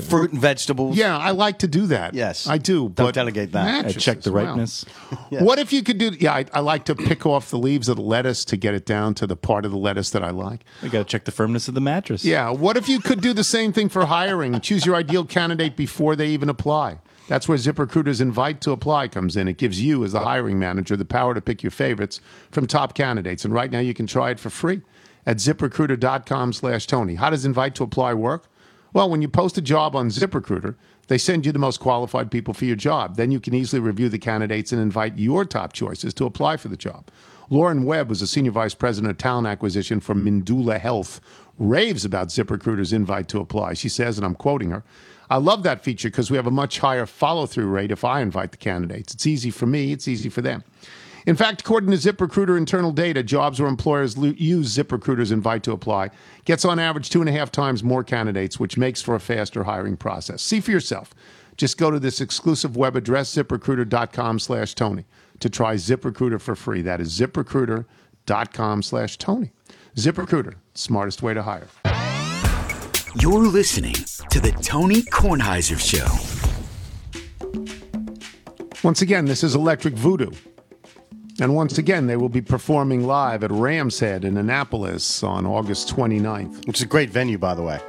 Fruit and vegetables. yeah, I like to do that. Yes. I do. Don't but delegate that. I mattresses, check the wow. ripeness. What if you could do? Yeah, I, I like to pick off the leaves of the lettuce to get it down to the part of the lettuce that I like. We got to check the firmness of the mattress. Yeah. What if you could do the same thing for hiring? Choose your ideal candidate before they even apply. That's where ZipRecruiter's invite to apply comes in. It gives you, as the hiring manager, the power to pick your favorites from top candidates. And right now, you can try it for free at ZipRecruiter.com/Tony. How does invite to apply work? Well, when you post a job on ZipRecruiter, they send you the most qualified people for your job. Then you can easily review the candidates and invite your top choices to apply for the job. Lauren Webb was a senior vice president of talent acquisition for Mindula Health, raves about ZipRecruiter's invite to apply. She says, and I'm quoting her, I love that feature because we have a much higher follow through rate if I invite the candidates. It's easy for me, it's easy for them. In fact, according to ZipRecruiter internal data, jobs where employers lo- use ZipRecruiter's invite to apply gets on average two and a half times more candidates, which makes for a faster hiring process. See for yourself. Just go to this exclusive web address, ziprecruiter.com slash Tony, to try ZipRecruiter for free. That is ziprecruiter.com slash Tony. ZipRecruiter, smartest way to hire. You're listening to the Tony Kornheiser Show. Once again, this is Elektric Voodoo. And once again, they will be performing live at Rams Head in Annapolis on August 29th. Which is a great venue, by the way.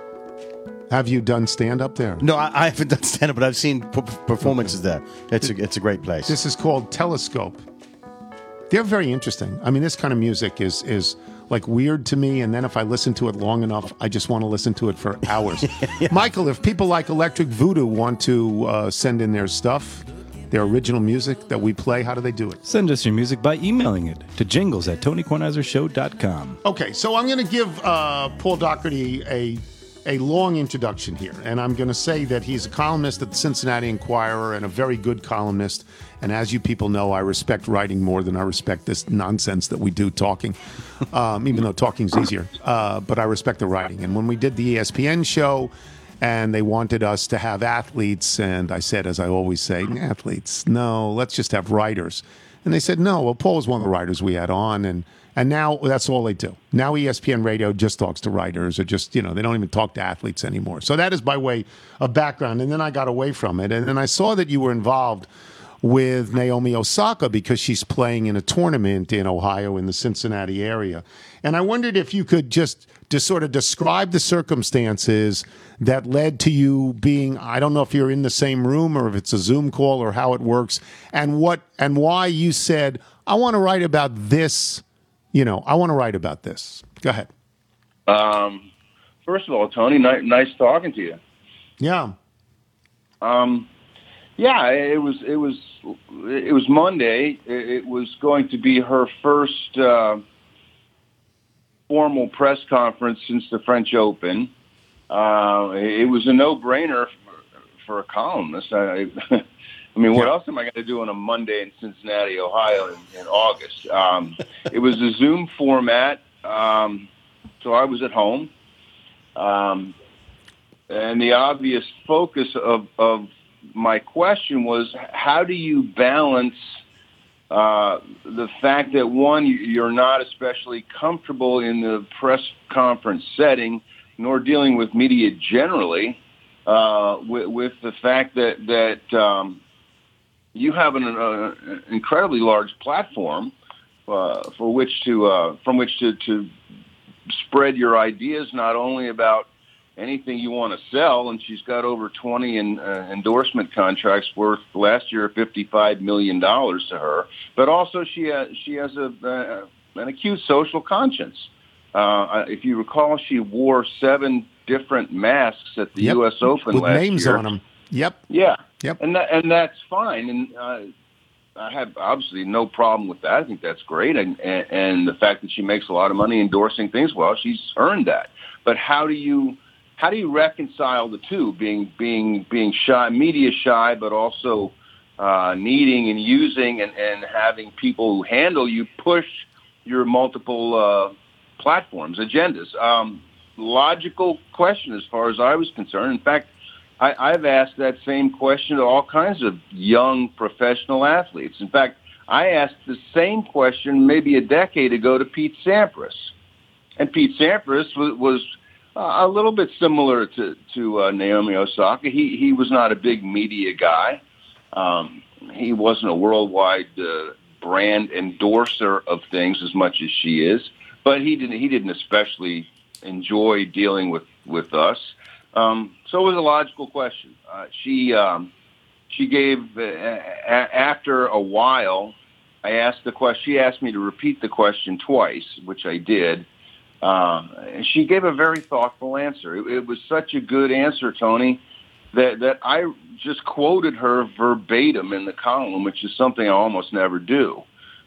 Have you done stand up there? No, I, I haven't done stand up, but I've seen p- performances there. It's a, it's a great place. This is called Telescope. They're very interesting. I mean, this kind of music is is like weird to me, and then if I listen to it long enough, I just want to listen to it for hours. Michael, if people like Elektric Voodoo want to uh, send in their stuff, their original music that we play, how do they do it? Send us your music by emailing it to jingles at tonykornheisershow.com. Okay, so I'm going to give uh, Paul Daugherty a a long introduction here, and I'm going to say that he's a columnist at the Cincinnati Enquirer and a very good columnist. And as you people know, I respect writing more than I respect this nonsense that we do talking, um, even though talking's easier. Uh, but I respect the writing. And when we did the ESPN show, and they wanted us to have athletes, and I said, as I always say, athletes, no, let's just have writers. And they said, no. Well, Paul was one of the writers we had on, and and now that's all they do. Now ESPN Radio just talks to writers, or just you know they don't even talk to athletes anymore. So that is by way of background. And then I got away from it, and then I saw that you were involved with Naomi Osaka because she's playing in a tournament in Ohio in the Cincinnati area. And I wondered if you could just just sort of describe the circumstances that led to you being I don't know if you're in the same room or if it's a Zoom call or how it works and what and why you said I want to write about this, you know, I want to write about this. Go ahead. Um, first of all, Tony, ni- nice talking to you. Yeah. Um, yeah, it was it was it was Monday. It, was going to be her first uh, formal press conference since the French Open. Uh, it was a no-brainer for, for a columnist. I, I mean, what else am I going to do on a Monday in Cincinnati, Ohio, in, in August? Um, it was a Zoom format, um, so I was at home. Um, and the obvious focus of, of my question was how do you balance uh, the fact that one, you- you're not especially comfortable in the press conference setting, nor dealing with media generally, uh, with, with the fact that that um, you have an uh, incredibly large platform uh, for which to uh, from which to, to spread your ideas, not only about anything you want to sell, and she's got over 20 in, uh, endorsement contracts worth last year 55 million dollars to her. But also she uh, she has a uh, an acute social conscience. Uh, if you recall, she wore seven different masks at the Yep. U.S. Open with last names year. on them. Yep. Yeah. Yep. And that and that's fine. And uh, I have obviously no problem with that. I think that's great. And, and and the fact that she makes a lot of money endorsing things, well, she's earned that. But how do you how do you reconcile the two? Being being being shy, media shy, but also uh, needing and using and, and having people who handle you push your multiple uh, platforms, agendas. Um, logical question as far as I was concerned. In fact, I, I've asked that same question to all kinds of young professional athletes. In fact, I asked the same question maybe a decade ago to Pete Sampras, and Pete Sampras was, was uh, a little bit similar to to uh, Naomi Osaka. He he was not a big media guy. Um, he wasn't a worldwide uh, brand endorser of things as much as she is, but he didn't he didn't especially enjoy dealing with with us. Um, so it was a logical question. Uh, she um, she gave uh, a- after a while. I asked the question. She asked me to repeat the question twice, which I did. Uh, and she gave a very thoughtful answer. It, it was such a good answer, Tony, that that I just quoted her verbatim in the column, which is something I almost never do.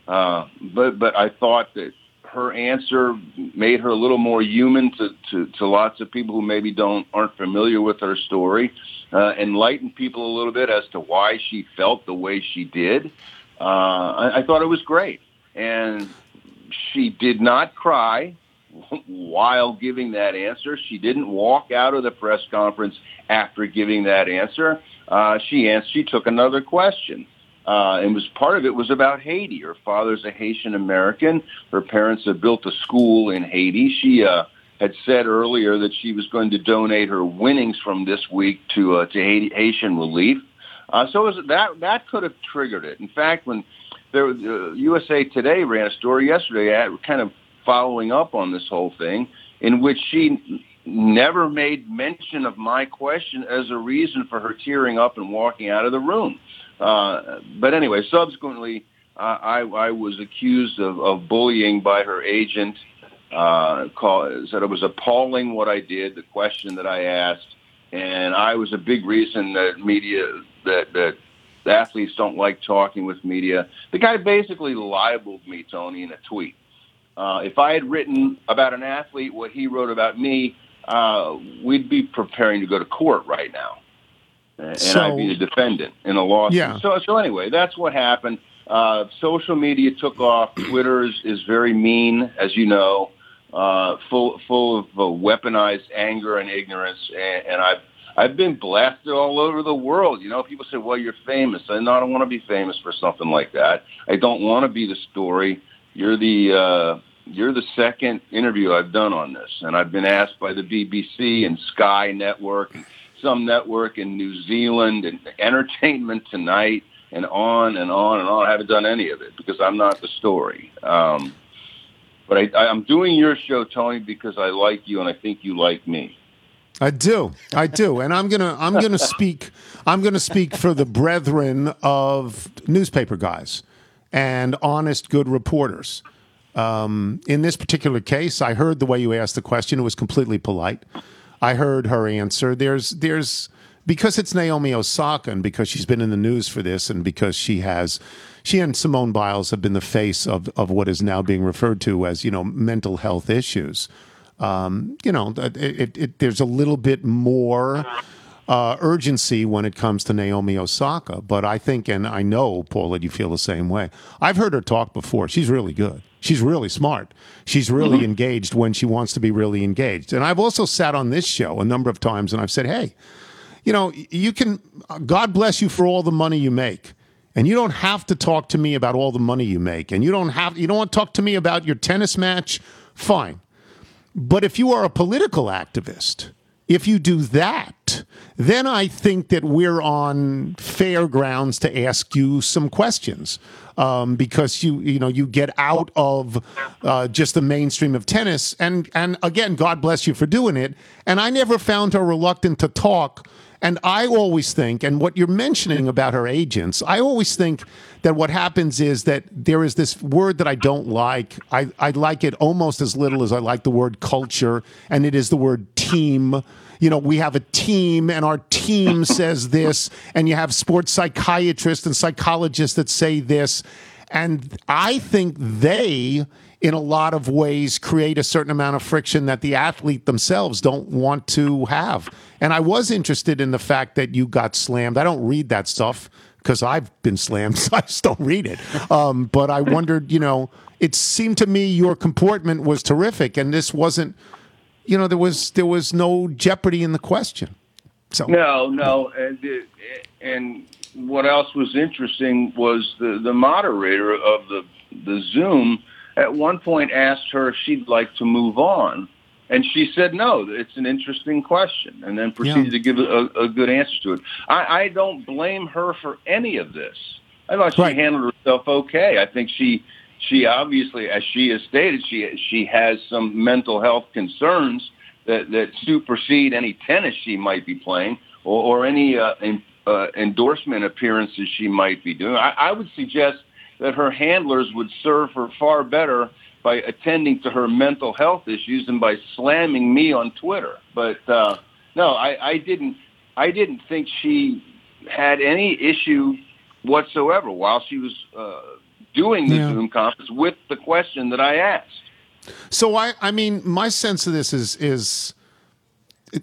Uh, but but I thought that her answer made her a little more human to, to, to lots of people who maybe don't aren't familiar with her story, uh, enlightened people a little bit as to why she felt the way she did. Uh, I, I thought it was great, and she did not cry while giving that answer. She didn't walk out of the press conference after giving that answer. Uh, she answered, she took another question. Uh, and was part of it was about Haiti. Her father's a Haitian American. Her parents had built a school in Haiti. She uh, had said earlier that she was going to donate her winnings from this week to uh, to Haiti, Haitian relief. Uh, so was, that that could have triggered it. In fact, when there, uh, USA Today ran a story yesterday, at, kind of following up on this whole thing, in which she never made mention of my question as a reason for her tearing up and walking out of the room. Uh, but anyway, subsequently, uh, I, I was accused of, of bullying by her agent. Uh, said it was appalling what I did, the question that I asked, and I was a big reason that media that that athletes don't like talking with media. The guy basically libeled me, Tony, in a tweet. Uh, if I had written about an athlete what he wrote about me, uh, we'd be preparing to go to court right now, and So- I'd be the defendant in a lawsuit. Yeah. So, so anyway, that's what happened. Uh, social media took off. Twitter is, is very mean, as you know, uh, full full of uh, weaponized anger and ignorance, and, and I've I've been blasted all over the world. You know, people say, "Well, you're famous." I don't want to be famous for something like that. I don't want to be the story. You're the uh, you're the second interview I've done on this, and I've been asked by the BBC and Sky Network, and some network in New Zealand, and Entertainment Tonight. and on and on and on. I haven't done any of it because I'm not the story. Um, but I, I'm doing your show, Tony, because I like you and I think you like me. I do, I do, and I'm gonna I'm gonna speak I'm gonna speak for the brethren of newspaper guys and honest, good reporters. Um, in this particular case, I heard the way you asked the question; it was completely polite. I heard her answer. There's there's because it's Naomi Osaka and because she's been in the news for this and because she has she and Simone Biles have been the face of of what is now being referred to as you know mental health issues. Um, you know, it, it, it, there's a little bit more uh, urgency when it comes to Naomi Osaka, but I think and I know Paul that you feel the same way. I've heard her talk before. She's really good. She's really smart. She's really engaged when she wants to be really engaged. And I've also sat on this show a number of times and I've said, hey, you know, you can, God bless you for all the money you make. And you don't have to talk to me about all the money you make. And you don't have, you don't want to talk to me about your tennis match. Fine. But if you are a political activist, if you do that, then I think that we're on fair grounds to ask you some questions um, because you you know you get out of uh, just the mainstream of tennis and and again God bless you for doing it. And I never found her reluctant to talk. And I always think and what you're mentioning about her agents I always think that what happens is that there is this word that I don't like. I, I like it almost as little as I like the word culture and it is the word team you know, we have a team and our team says this, and you have sports psychiatrists and psychologists that say this. And I think they, in a lot of ways, create a certain amount of friction that the athlete themselves don't want to have. And I was interested in the fact that you got slammed. I don't read that stuff because I've been slammed, so I just don't read it. Um, but I wondered, you know, it seemed to me your comportment was terrific, and this wasn't you know there was there was no jeopardy in the question. So No, no, and and what else was interesting was the the moderator of the the Zoom at one point asked her if she'd like to move on, and she said no. It's an interesting question, and then proceeded to give a, a good answer to it. I, I don't blame her for any of this. I thought she Right. handled herself okay. I think she she obviously, as she has stated, she she has some mental health concerns that that supersede any tennis she might be playing or, or any uh, in, uh, endorsement appearances she might be doing. I, I would suggest that her handlers would serve her far better by attending to her mental health issues than by slamming me on Twitter. But uh, no, I, I didn't. I didn't think she had any issue whatsoever while she was uh, doing the Yeah. Zoom conference with the question that I asked. So I, I mean, my sense of this is is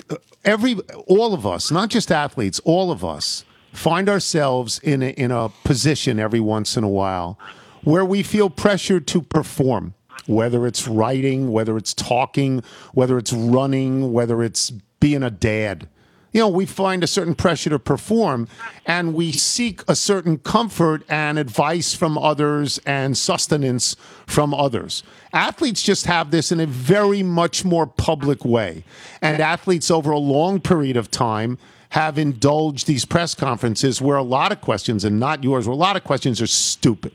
uh, every all of us, not just athletes, all of us find ourselves in a, in a position every once in a while where we feel pressured to perform, whether it's writing, whether it's talking, whether it's running, whether it's being a dad you know, we find a certain pressure to perform and we seek a certain comfort and advice from others and sustenance from others. Athletes just have this in a very much more public way. And athletes over a long period of time have indulged these press conferences where a lot of questions, and not yours, where a lot of questions are stupid.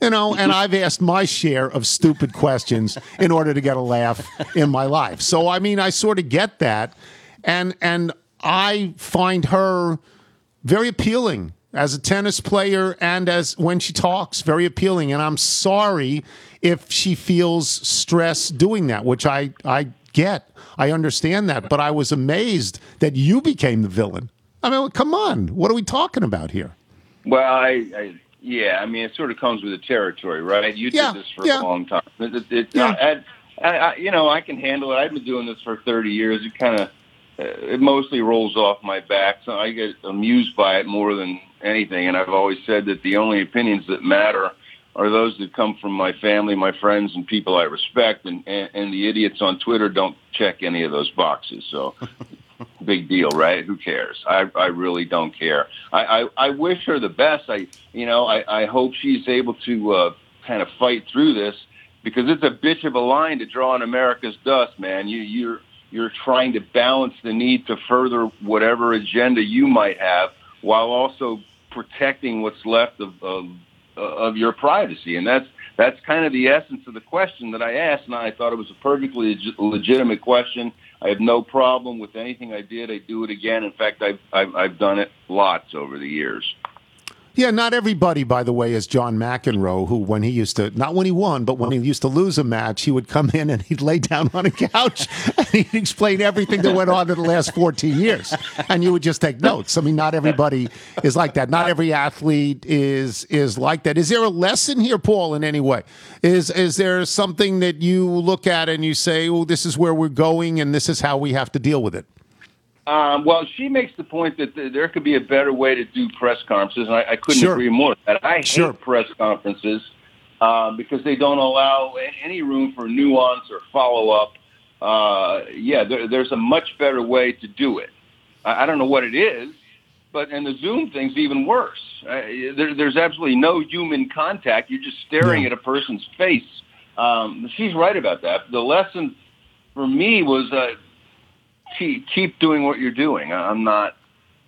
You know, and I've asked my share of stupid questions in order to get a laugh in my life. So I mean, I sort of get that. And and I find her very appealing as a tennis player and as when she talks, very appealing. And I'm sorry if she feels stress doing that, which I, I get. I understand that. But I was amazed that you became the villain. I mean, come on. What are we talking about here? Well, I, I yeah, I mean, it sort of comes with the territory, right? You Yeah, did this for yeah. a long time. It, it, it, Yeah. I, I, you know, I can handle it. I've been doing this for 30 years. It kind of, it mostly rolls off my back, so I get amused by it more than anything. And I've always said that the only opinions that matter are those that come from my family, my friends, and people I respect. And, and, and the idiots on Twitter don't check any of those boxes. So big deal, right? Who cares? I, I really don't care. I, I, I wish her the best. I, you know, I, I hope she's able to uh, kind of fight through this because it's a bitch of a line to draw on America's dust, man. You, you're, you're trying to balance the need to further whatever agenda you might have while also protecting what's left of, of of your privacy, and that's that's kind of the essence of the question that I asked, and I thought it was a perfectly leg- legitimate question. I have no problem with anything I did. I do it again. In fact, I've, I've I've done it lots over the years. Yeah, not everybody, by the way, is John McEnroe, who, when he used to, not when he won, but when he used to lose a match, he would come in and he'd lay down on a couch and he'd explain everything that went on in the last 14 years. And you would just take notes. I mean, not everybody is like that. Not every athlete is is like that. Is there a lesson here, Paul, in any way? Is, is there something that you look at and you say, oh, this is where we're going and this is how we have to deal with it? Um, well, she makes the point that th- there could be a better way to do press conferences, and I, I couldn't Sure. agree more. That I hate Sure. press conferences uh, because they don't allow any room for nuance or follow up. Uh, yeah, there, there's a much better way to do it. I, I don't know what it is, but and the Zoom thing's even worse. Uh, there, there's absolutely no human contact. You're just staring Yeah. at a person's face. Um, she's right about that. The lesson for me was uh, keep, keep doing what you're doing. I'm not.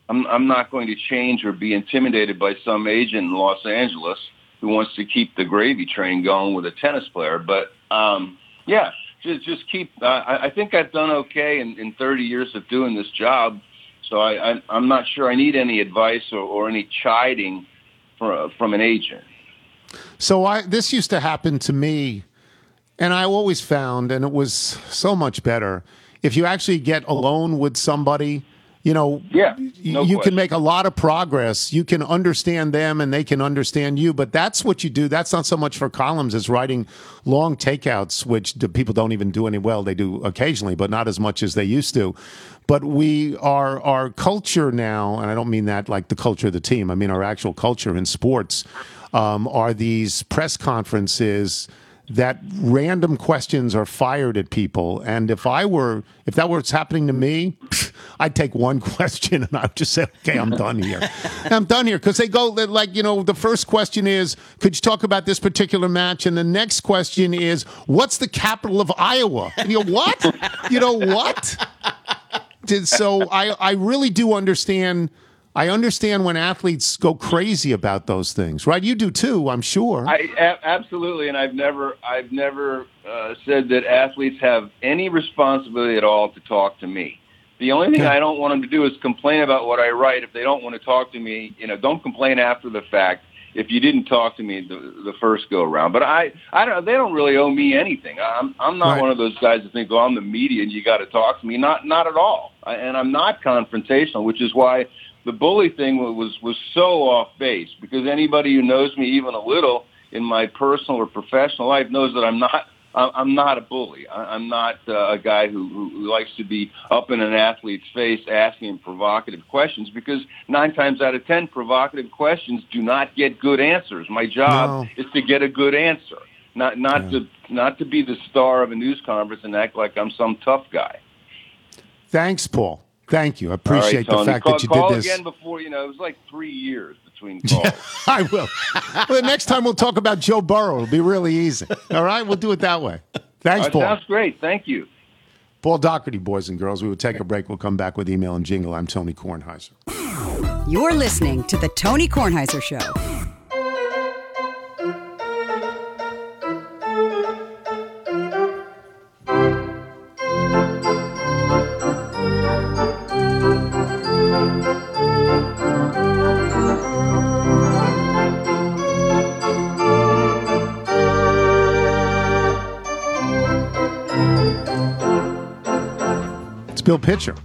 I'm, I'm not going to change or be intimidated by some agent in Los Angeles who wants to keep the gravy train going with a tennis player. But um, yeah, just just keep. Uh, I, I think I've done okay in, in 30 years of doing this job. So I, I, I'm not sure I need any advice or, or any chiding from from an agent. So I this used to happen to me, and I always found, and it was so much better if you actually get alone with somebody. You know, Yeah, no you can make a lot of progress. You can understand them, and they can understand you. But that's what you do. That's not so much for columns as writing long takeouts, which the people don't even do any well. They do occasionally, but not as much as they used to. But we are our culture now, and I don't mean that like the culture of the team. I mean our actual culture in sports um, are these press conferences that random questions are fired at people. And if I were, if that was happening to me, I'd take one question and I'd just say, okay, I'm done here. I'm done here. Because they go, like, you know, the first question is, could you talk about this particular match? And the next question is, what's the capital of Iowa? And you go, what? you know, what? Did- so I, I really do understand. I understand when athletes go crazy about those things, right? You do too, I'm sure. I a- absolutely, and I've never, I've never uh, said that athletes have any responsibility at all to talk to me. The only thing I don't want them to do is complain about what I write. If they don't want to talk to me, you know, don't complain after the fact. If you didn't talk to me the, the first go around, but I, I don't. They don't really owe me anything. I'm, I'm not Right. one of those guys that think, "Oh, I'm the media and you got to talk to me." Not, not at all. I, and I'm not confrontational, which is why the bully thing was was so off base. Because anybody who knows me even a little in my personal or professional life knows that I'm not. I'm not a bully. I'm not uh, a guy who, who likes to be up in an athlete's face asking provocative questions because nine times out of ten, provocative questions do not get good answers. My job is to get a good answer, not not to not to be the star of a news conference and act like I'm some tough guy. Thanks, Paul. Thank you. I All right, appreciate the fact call, that you call did this. again before you know. It was like three years between calls. I will. well, the next time we'll talk about Joe Burrow. It'll be really easy. All right, we'll do it that way. Thanks, That Paul. sounds great. Thank you. Paul Daugherty, boys and girls. We will take a break. We'll come back with email and jingle. I'm Tony Kornheiser. You're listening to The Tony Kornheiser Show. Pitcher.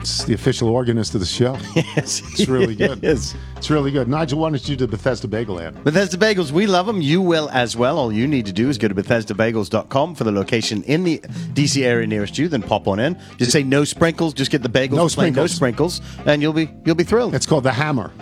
It's the official organist of the show. Yes, It's really good. Yes. It's really good. Nigel, why don't you do the Bethesda Bagel ad? Bethesda Bagels, we love them. You will as well. All you need to do is go to BethesdaBagels.com for the location in the DC area nearest you. Then pop on in. Just say no sprinkles. Just get the bagels, No plain no sprinkles. sprinkles, and you'll be you'll be thrilled. It's called the Hammer.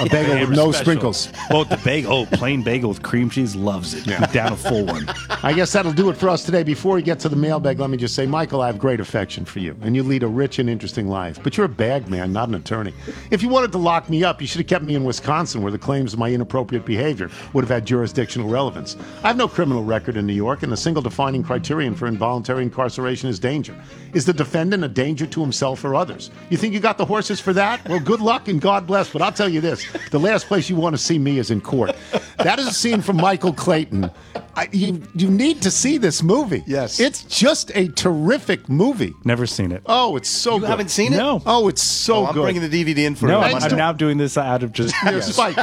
A bagel with no Special. sprinkles. Oh, the bagel. Oh, plain bagel with cream cheese. Loves it. Down a full one. I guess that'll do it for us today. Before we get to the mailbag, let me just say, Michael, I have great affection for you, and you lead a rich and interesting interesting But you're a bag man, not an attorney. If you wanted to lock me up, you should have kept me in Wisconsin, where the claims of my inappropriate behavior would have had jurisdictional relevance. I have no criminal record in New York, and the single defining criterion for involuntary incarceration is danger. Is the defendant a danger to himself or others? You think you got the horses for that? Well, good luck and God bless. But I'll tell you this the last place you want to see me is in court. That is a scene from Michael Clayton. I, you, you need to see this movie. Yes. It's just a terrific movie. Never seen it. Oh, it's so You good. haven't seen it? No. Oh, it's so Oh, I'm good. bringing the DVD in for No, you. I'm, Thanks I'm now doing this out of just. Yeah, Spike.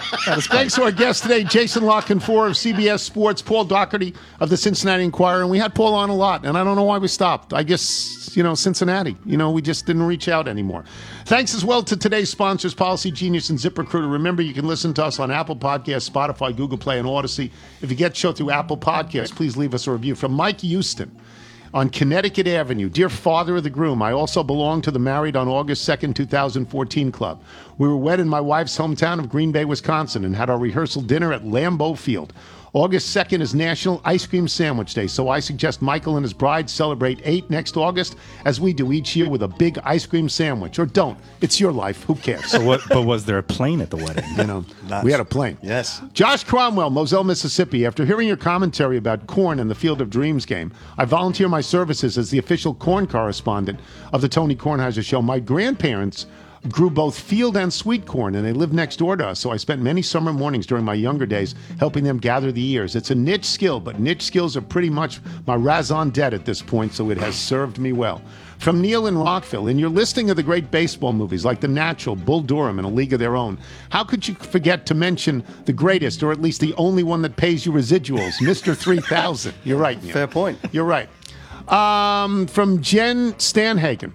Thanks to our guest today, Jason La Canfora of CBS Sports, Paul Daugherty of the Cincinnati Enquirer, and we had Paul on a lot, and I don't know why we stopped. I guess you know Cincinnati. You know, we just didn't reach out anymore. Thanks as well to today's sponsors, Policygenius and ZipRecruiter. Remember, you can listen to us on Apple Podcasts, Spotify, Google Play, and Audacy. If you get show through Apple Podcasts, please leave us a review from Mike Houston on Connecticut Avenue. Dear father of the groom, I also belong to the Married on August 2nd, 2014 club. We were wed in my wife's hometown of Green Bay, Wisconsin, and had our rehearsal dinner at Lambeau Field. August 2nd is National Ice Cream Sandwich Day, so I suggest Michael and his bride celebrate 8 next August, as we do each year with a big ice cream sandwich. Or don't. It's your life. Who cares? So what, but was there a plane at the wedding? you know, we had a plane. Yes. Josh Cromwell, Moselle, Mississippi. After hearing your commentary about corn and the Field of Dreams game, I volunteer my services as the official corn correspondent of the Tony Kornheiser Show. My grandparents grew both field and sweet corn, and they lived next door to us. So I spent many summer mornings during my younger days helping them gather the ears. It's a niche skill, but niche skills are pretty much my raison d'etre at this point, so it has served me well. From Neil in Rockville, in your listing of the great baseball movies like The Natural, Bull Durham, and A League of Their Own, how could you forget to mention the greatest, or at least the only one that pays you residuals, Mr. 3000? You're right, Neil. Fair point. You're right. Um, from Jen Stanhagen.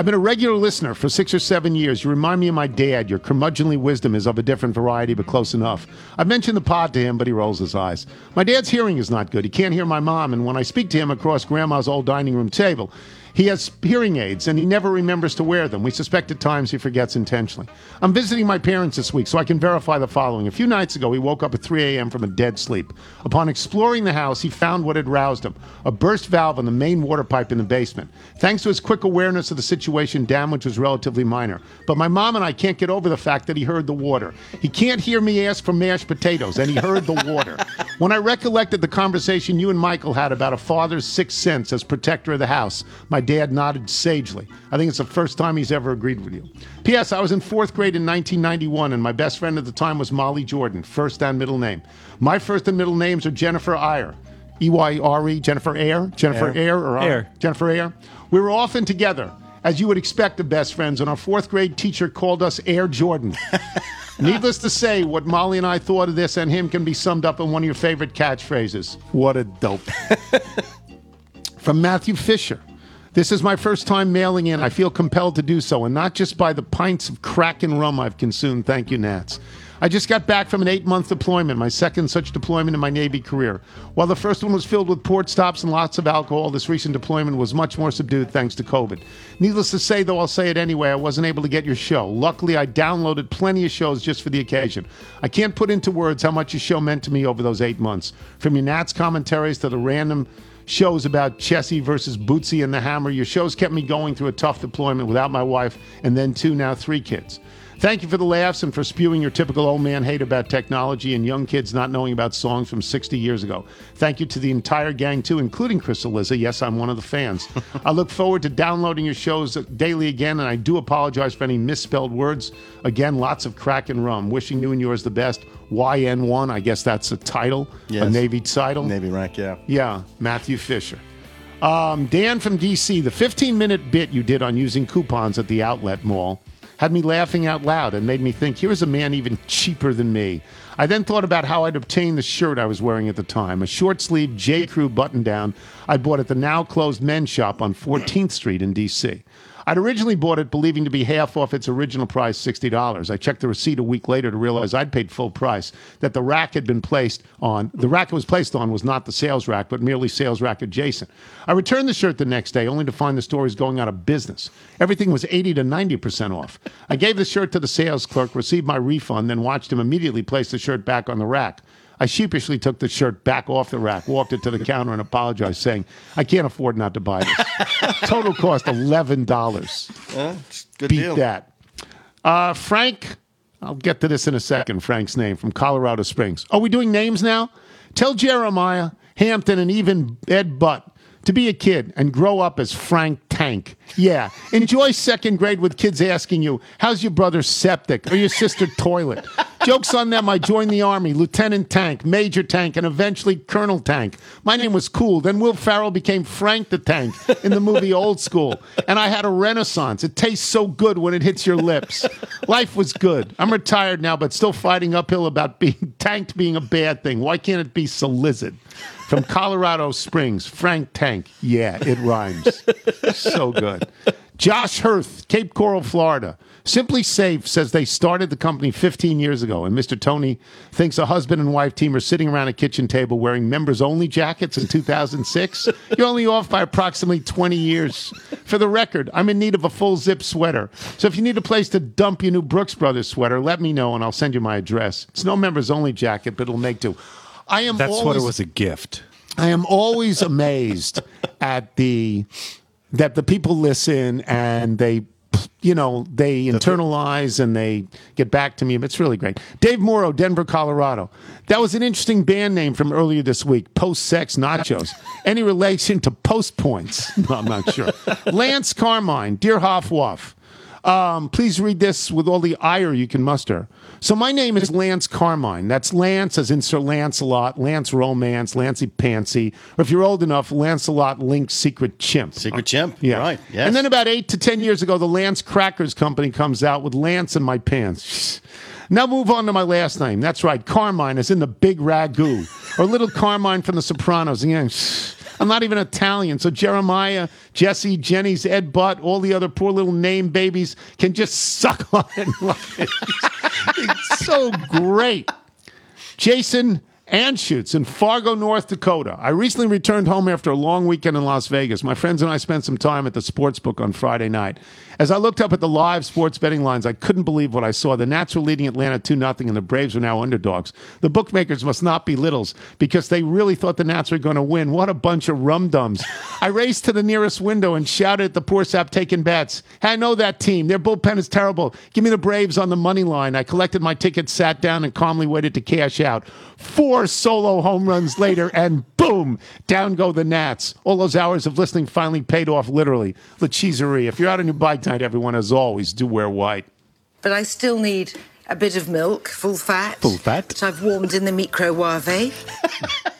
I've been a regular listener for six or seven years. You remind me of my dad. Your curmudgeonly wisdom is of a different variety, but close enough. I've mentioned the pod to him, but he rolls his eyes. My dad's hearing is not good. He can't hear my mom, and when I speak to him across Grandma's old dining room table, he has hearing aids and he never remembers to wear them. We suspect at times he forgets intentionally. I'm visiting my parents this week so I can verify the following. A few nights ago, he woke up at 3 a.m. from a dead sleep. Upon exploring the house, he found what had roused him a burst valve on the main water pipe in the basement. Thanks to his quick awareness of the situation, damage was relatively minor. But my mom and I can't get over the fact that he heard the water. He can't hear me ask for mashed potatoes, and he heard the water. When I recollected the conversation you and Michael had about a father's sixth sense as protector of the house, my dad nodded sagely. I think it's the first time he's ever agreed with you. P.S. I was in fourth grade in 1991, and my best friend at the time was Molly Jordan, first and middle name. My first and middle names are Jennifer Eyre. E Y R E, Jennifer Eyre, Jennifer. Ayer, or Ayer. Jennifer Eyre. We were often together, as you would expect of best friends, and our fourth grade teacher called us Air Jordan. Needless to say, what Molly and I thought of this and him can be summed up in one of your favorite catchphrases. What a dope. From Matthew Fisher. This is my first time mailing in. I feel compelled to do so, and not just by the pints of crack and rum I've consumed. Thank you, Nats. I just got back from an eight month deployment, my second such deployment in my Navy career. While the first one was filled with port stops and lots of alcohol, this recent deployment was much more subdued thanks to COVID. Needless to say, though, I'll say it anyway, I wasn't able to get your show. Luckily, I downloaded plenty of shows just for the occasion. I can't put into words how much your show meant to me over those eight months. From your Nats commentaries to the random shows about Chessie versus Bootsy and the Hammer. Your shows kept me going through a tough deployment without my wife and then two, now three kids. Thank you for the laughs and for spewing your typical old man hate about technology and young kids not knowing about songs from 60 years ago. Thank you to the entire gang, too, including Chris Cillizza. Yes, I'm one of the fans. I look forward to downloading your shows daily again, and I do apologize for any misspelled words. Again, lots of crack and rum. Wishing you and yours the best. YN1, I guess that's a title, a Navy title. Navy rank, yeah. Yeah, Matthew Fisher. Um, Dan from DC, the 15 minute bit you did on using coupons at the outlet mall had me laughing out loud and made me think, here's a man even cheaper than me. I then thought about how I'd obtained the shirt I was wearing at the time, a short sleeve J. Crew button down I bought at the now closed men's shop on 14th Street in DC. I'd originally bought it believing to be half off its original price, $60. I checked the receipt a week later to realize I'd paid full price, that the rack had been placed on, the rack it was placed on was not the sales rack, but merely sales rack adjacent. I returned the shirt the next day only to find the store was going out of business. Everything was 80 to 90% off. I gave the shirt to the sales clerk, received my refund, then watched him immediately place the shirt back on the rack. I sheepishly took the shirt back off the rack, walked it to the counter, and apologized, saying, I can't afford not to buy this. Total cost $11. Good Beat deal. that. Uh, Frank, I'll get to this in a second. Frank's name from Colorado Springs. Are we doing names now? Tell Jeremiah, Hampton, and even Ed Butt to be a kid and grow up as Frank Tank. Yeah. Enjoy second grade with kids asking you, How's your brother's septic or your sister toilet? Jokes on them. I joined the Army, Lieutenant Tank, Major Tank, and eventually Colonel Tank. My name was cool. Then Will Ferrell became Frank the Tank in the movie Old School. And I had a renaissance. It tastes so good when it hits your lips. Life was good. I'm retired now, but still fighting uphill about being tanked being a bad thing. Why can't it be Solizid? From Colorado Springs, Frank Tank. Yeah, it rhymes. so good. Josh Hirth, Cape Coral, Florida. SimpliSafe says they started the company 15 years ago, and Mr. Tony thinks a husband and wife team are sitting around a kitchen table wearing members only jackets in 2006. You're only off by approximately 20 years. For the record, I'm in need of a full zip sweater. So if you need a place to dump your new Brooks Brothers sweater, let me know and I'll send you my address. It's no members only jacket, but it'll make do. I am That always, sweater was a gift. I am always amazed at the that the people listen and they you know they internalize and they get back to me. It's really great. Dave morrow denver colorado. That was an interesting band name from earlier this week post sex nachos. Any relation to post points? No, i'm not sure. Lance carmine dear hoffwaff um, please read this with all the ire you can muster. So my name is Lance Carmine. That's Lance as in Sir Lancelot, Lance Romance, Lancy Pantsy, or if you're old enough, Lancelot Link's Secret Chimp. Secret Chimp. Yeah. Right. Yes. And then about eight to ten years ago, the Lance Crackers Company comes out with Lance in my pants. Now move on to my last name. That's right. Carmine is in the big ragu. Or little Carmine from the Sopranos. Again, I'm not even Italian. So Jeremiah, Jesse, Jenny's, Ed Butt, all the other poor little name babies can just suck on it. it's so great. Jason Anschutz in Fargo, North Dakota. I recently returned home after a long weekend in Las Vegas. My friends and I spent some time at the sports book on Friday night. As I looked up at the live sports betting lines, I couldn't believe what I saw. The Nats were leading Atlanta 2 0, and the Braves are now underdogs. The bookmakers must not be littles because they really thought the Nats were going to win. What a bunch of rum dums. I raced to the nearest window and shouted at the poor sap taking bets. Hey, I know that team. Their bullpen is terrible. Give me the Braves on the money line. I collected my tickets, sat down, and calmly waited to cash out. Four solo home runs later, and boom, down go the Nats. All those hours of listening finally paid off, literally. La Cheeserie. If you're out on your tonight, everyone, as always, do wear white. But I still need a bit of milk, full fat. Full fat. Which I've warmed in the microwave.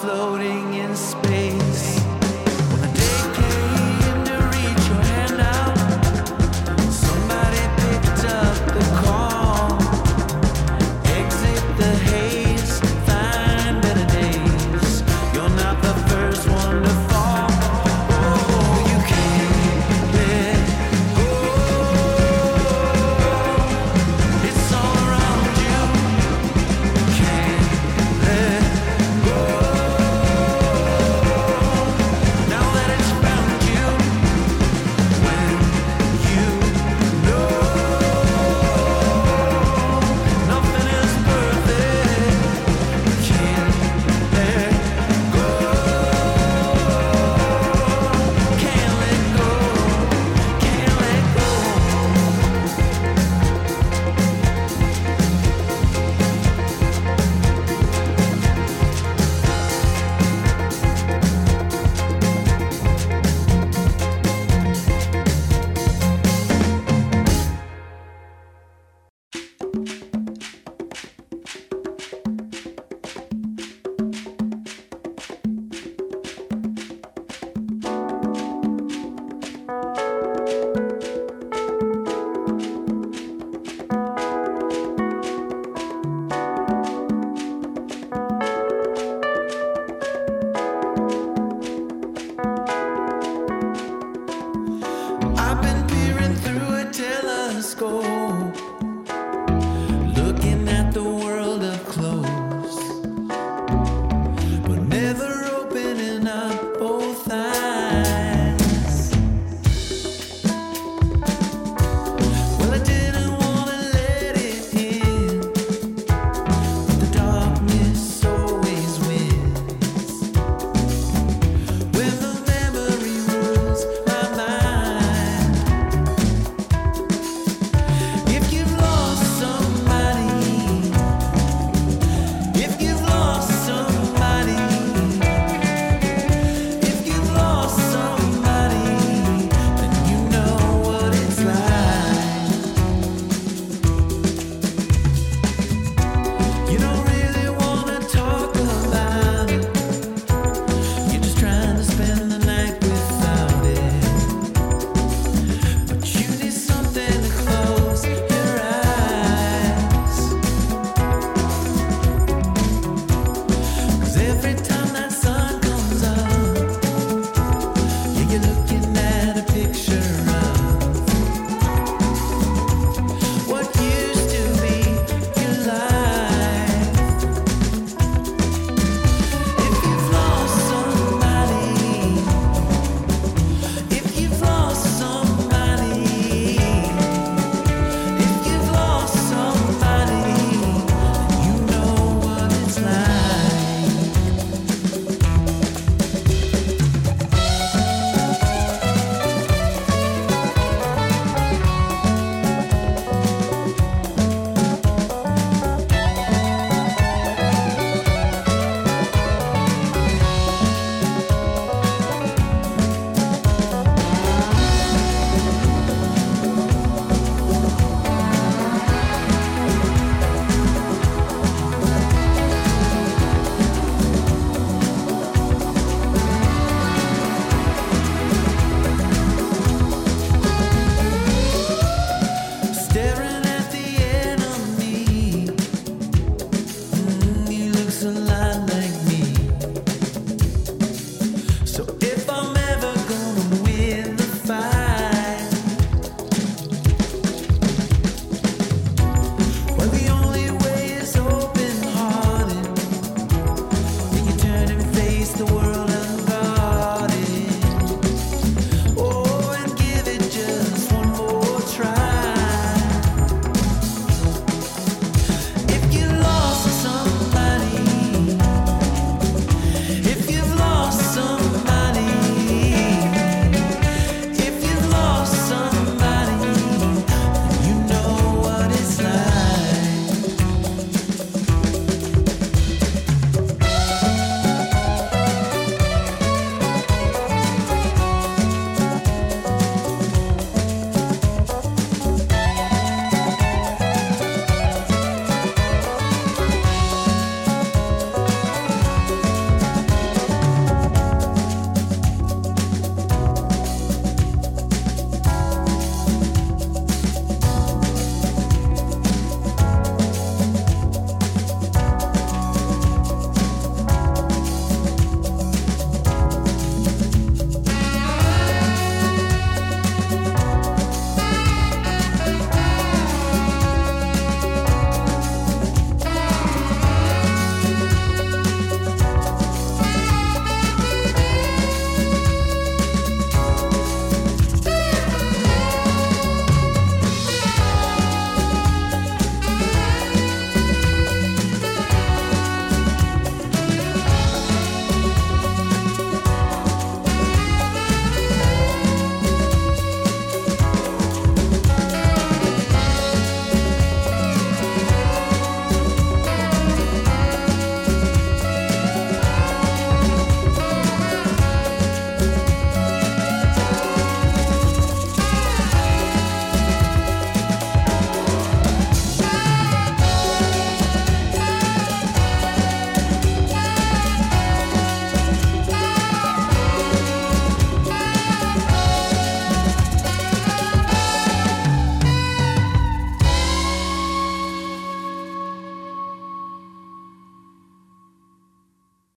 floating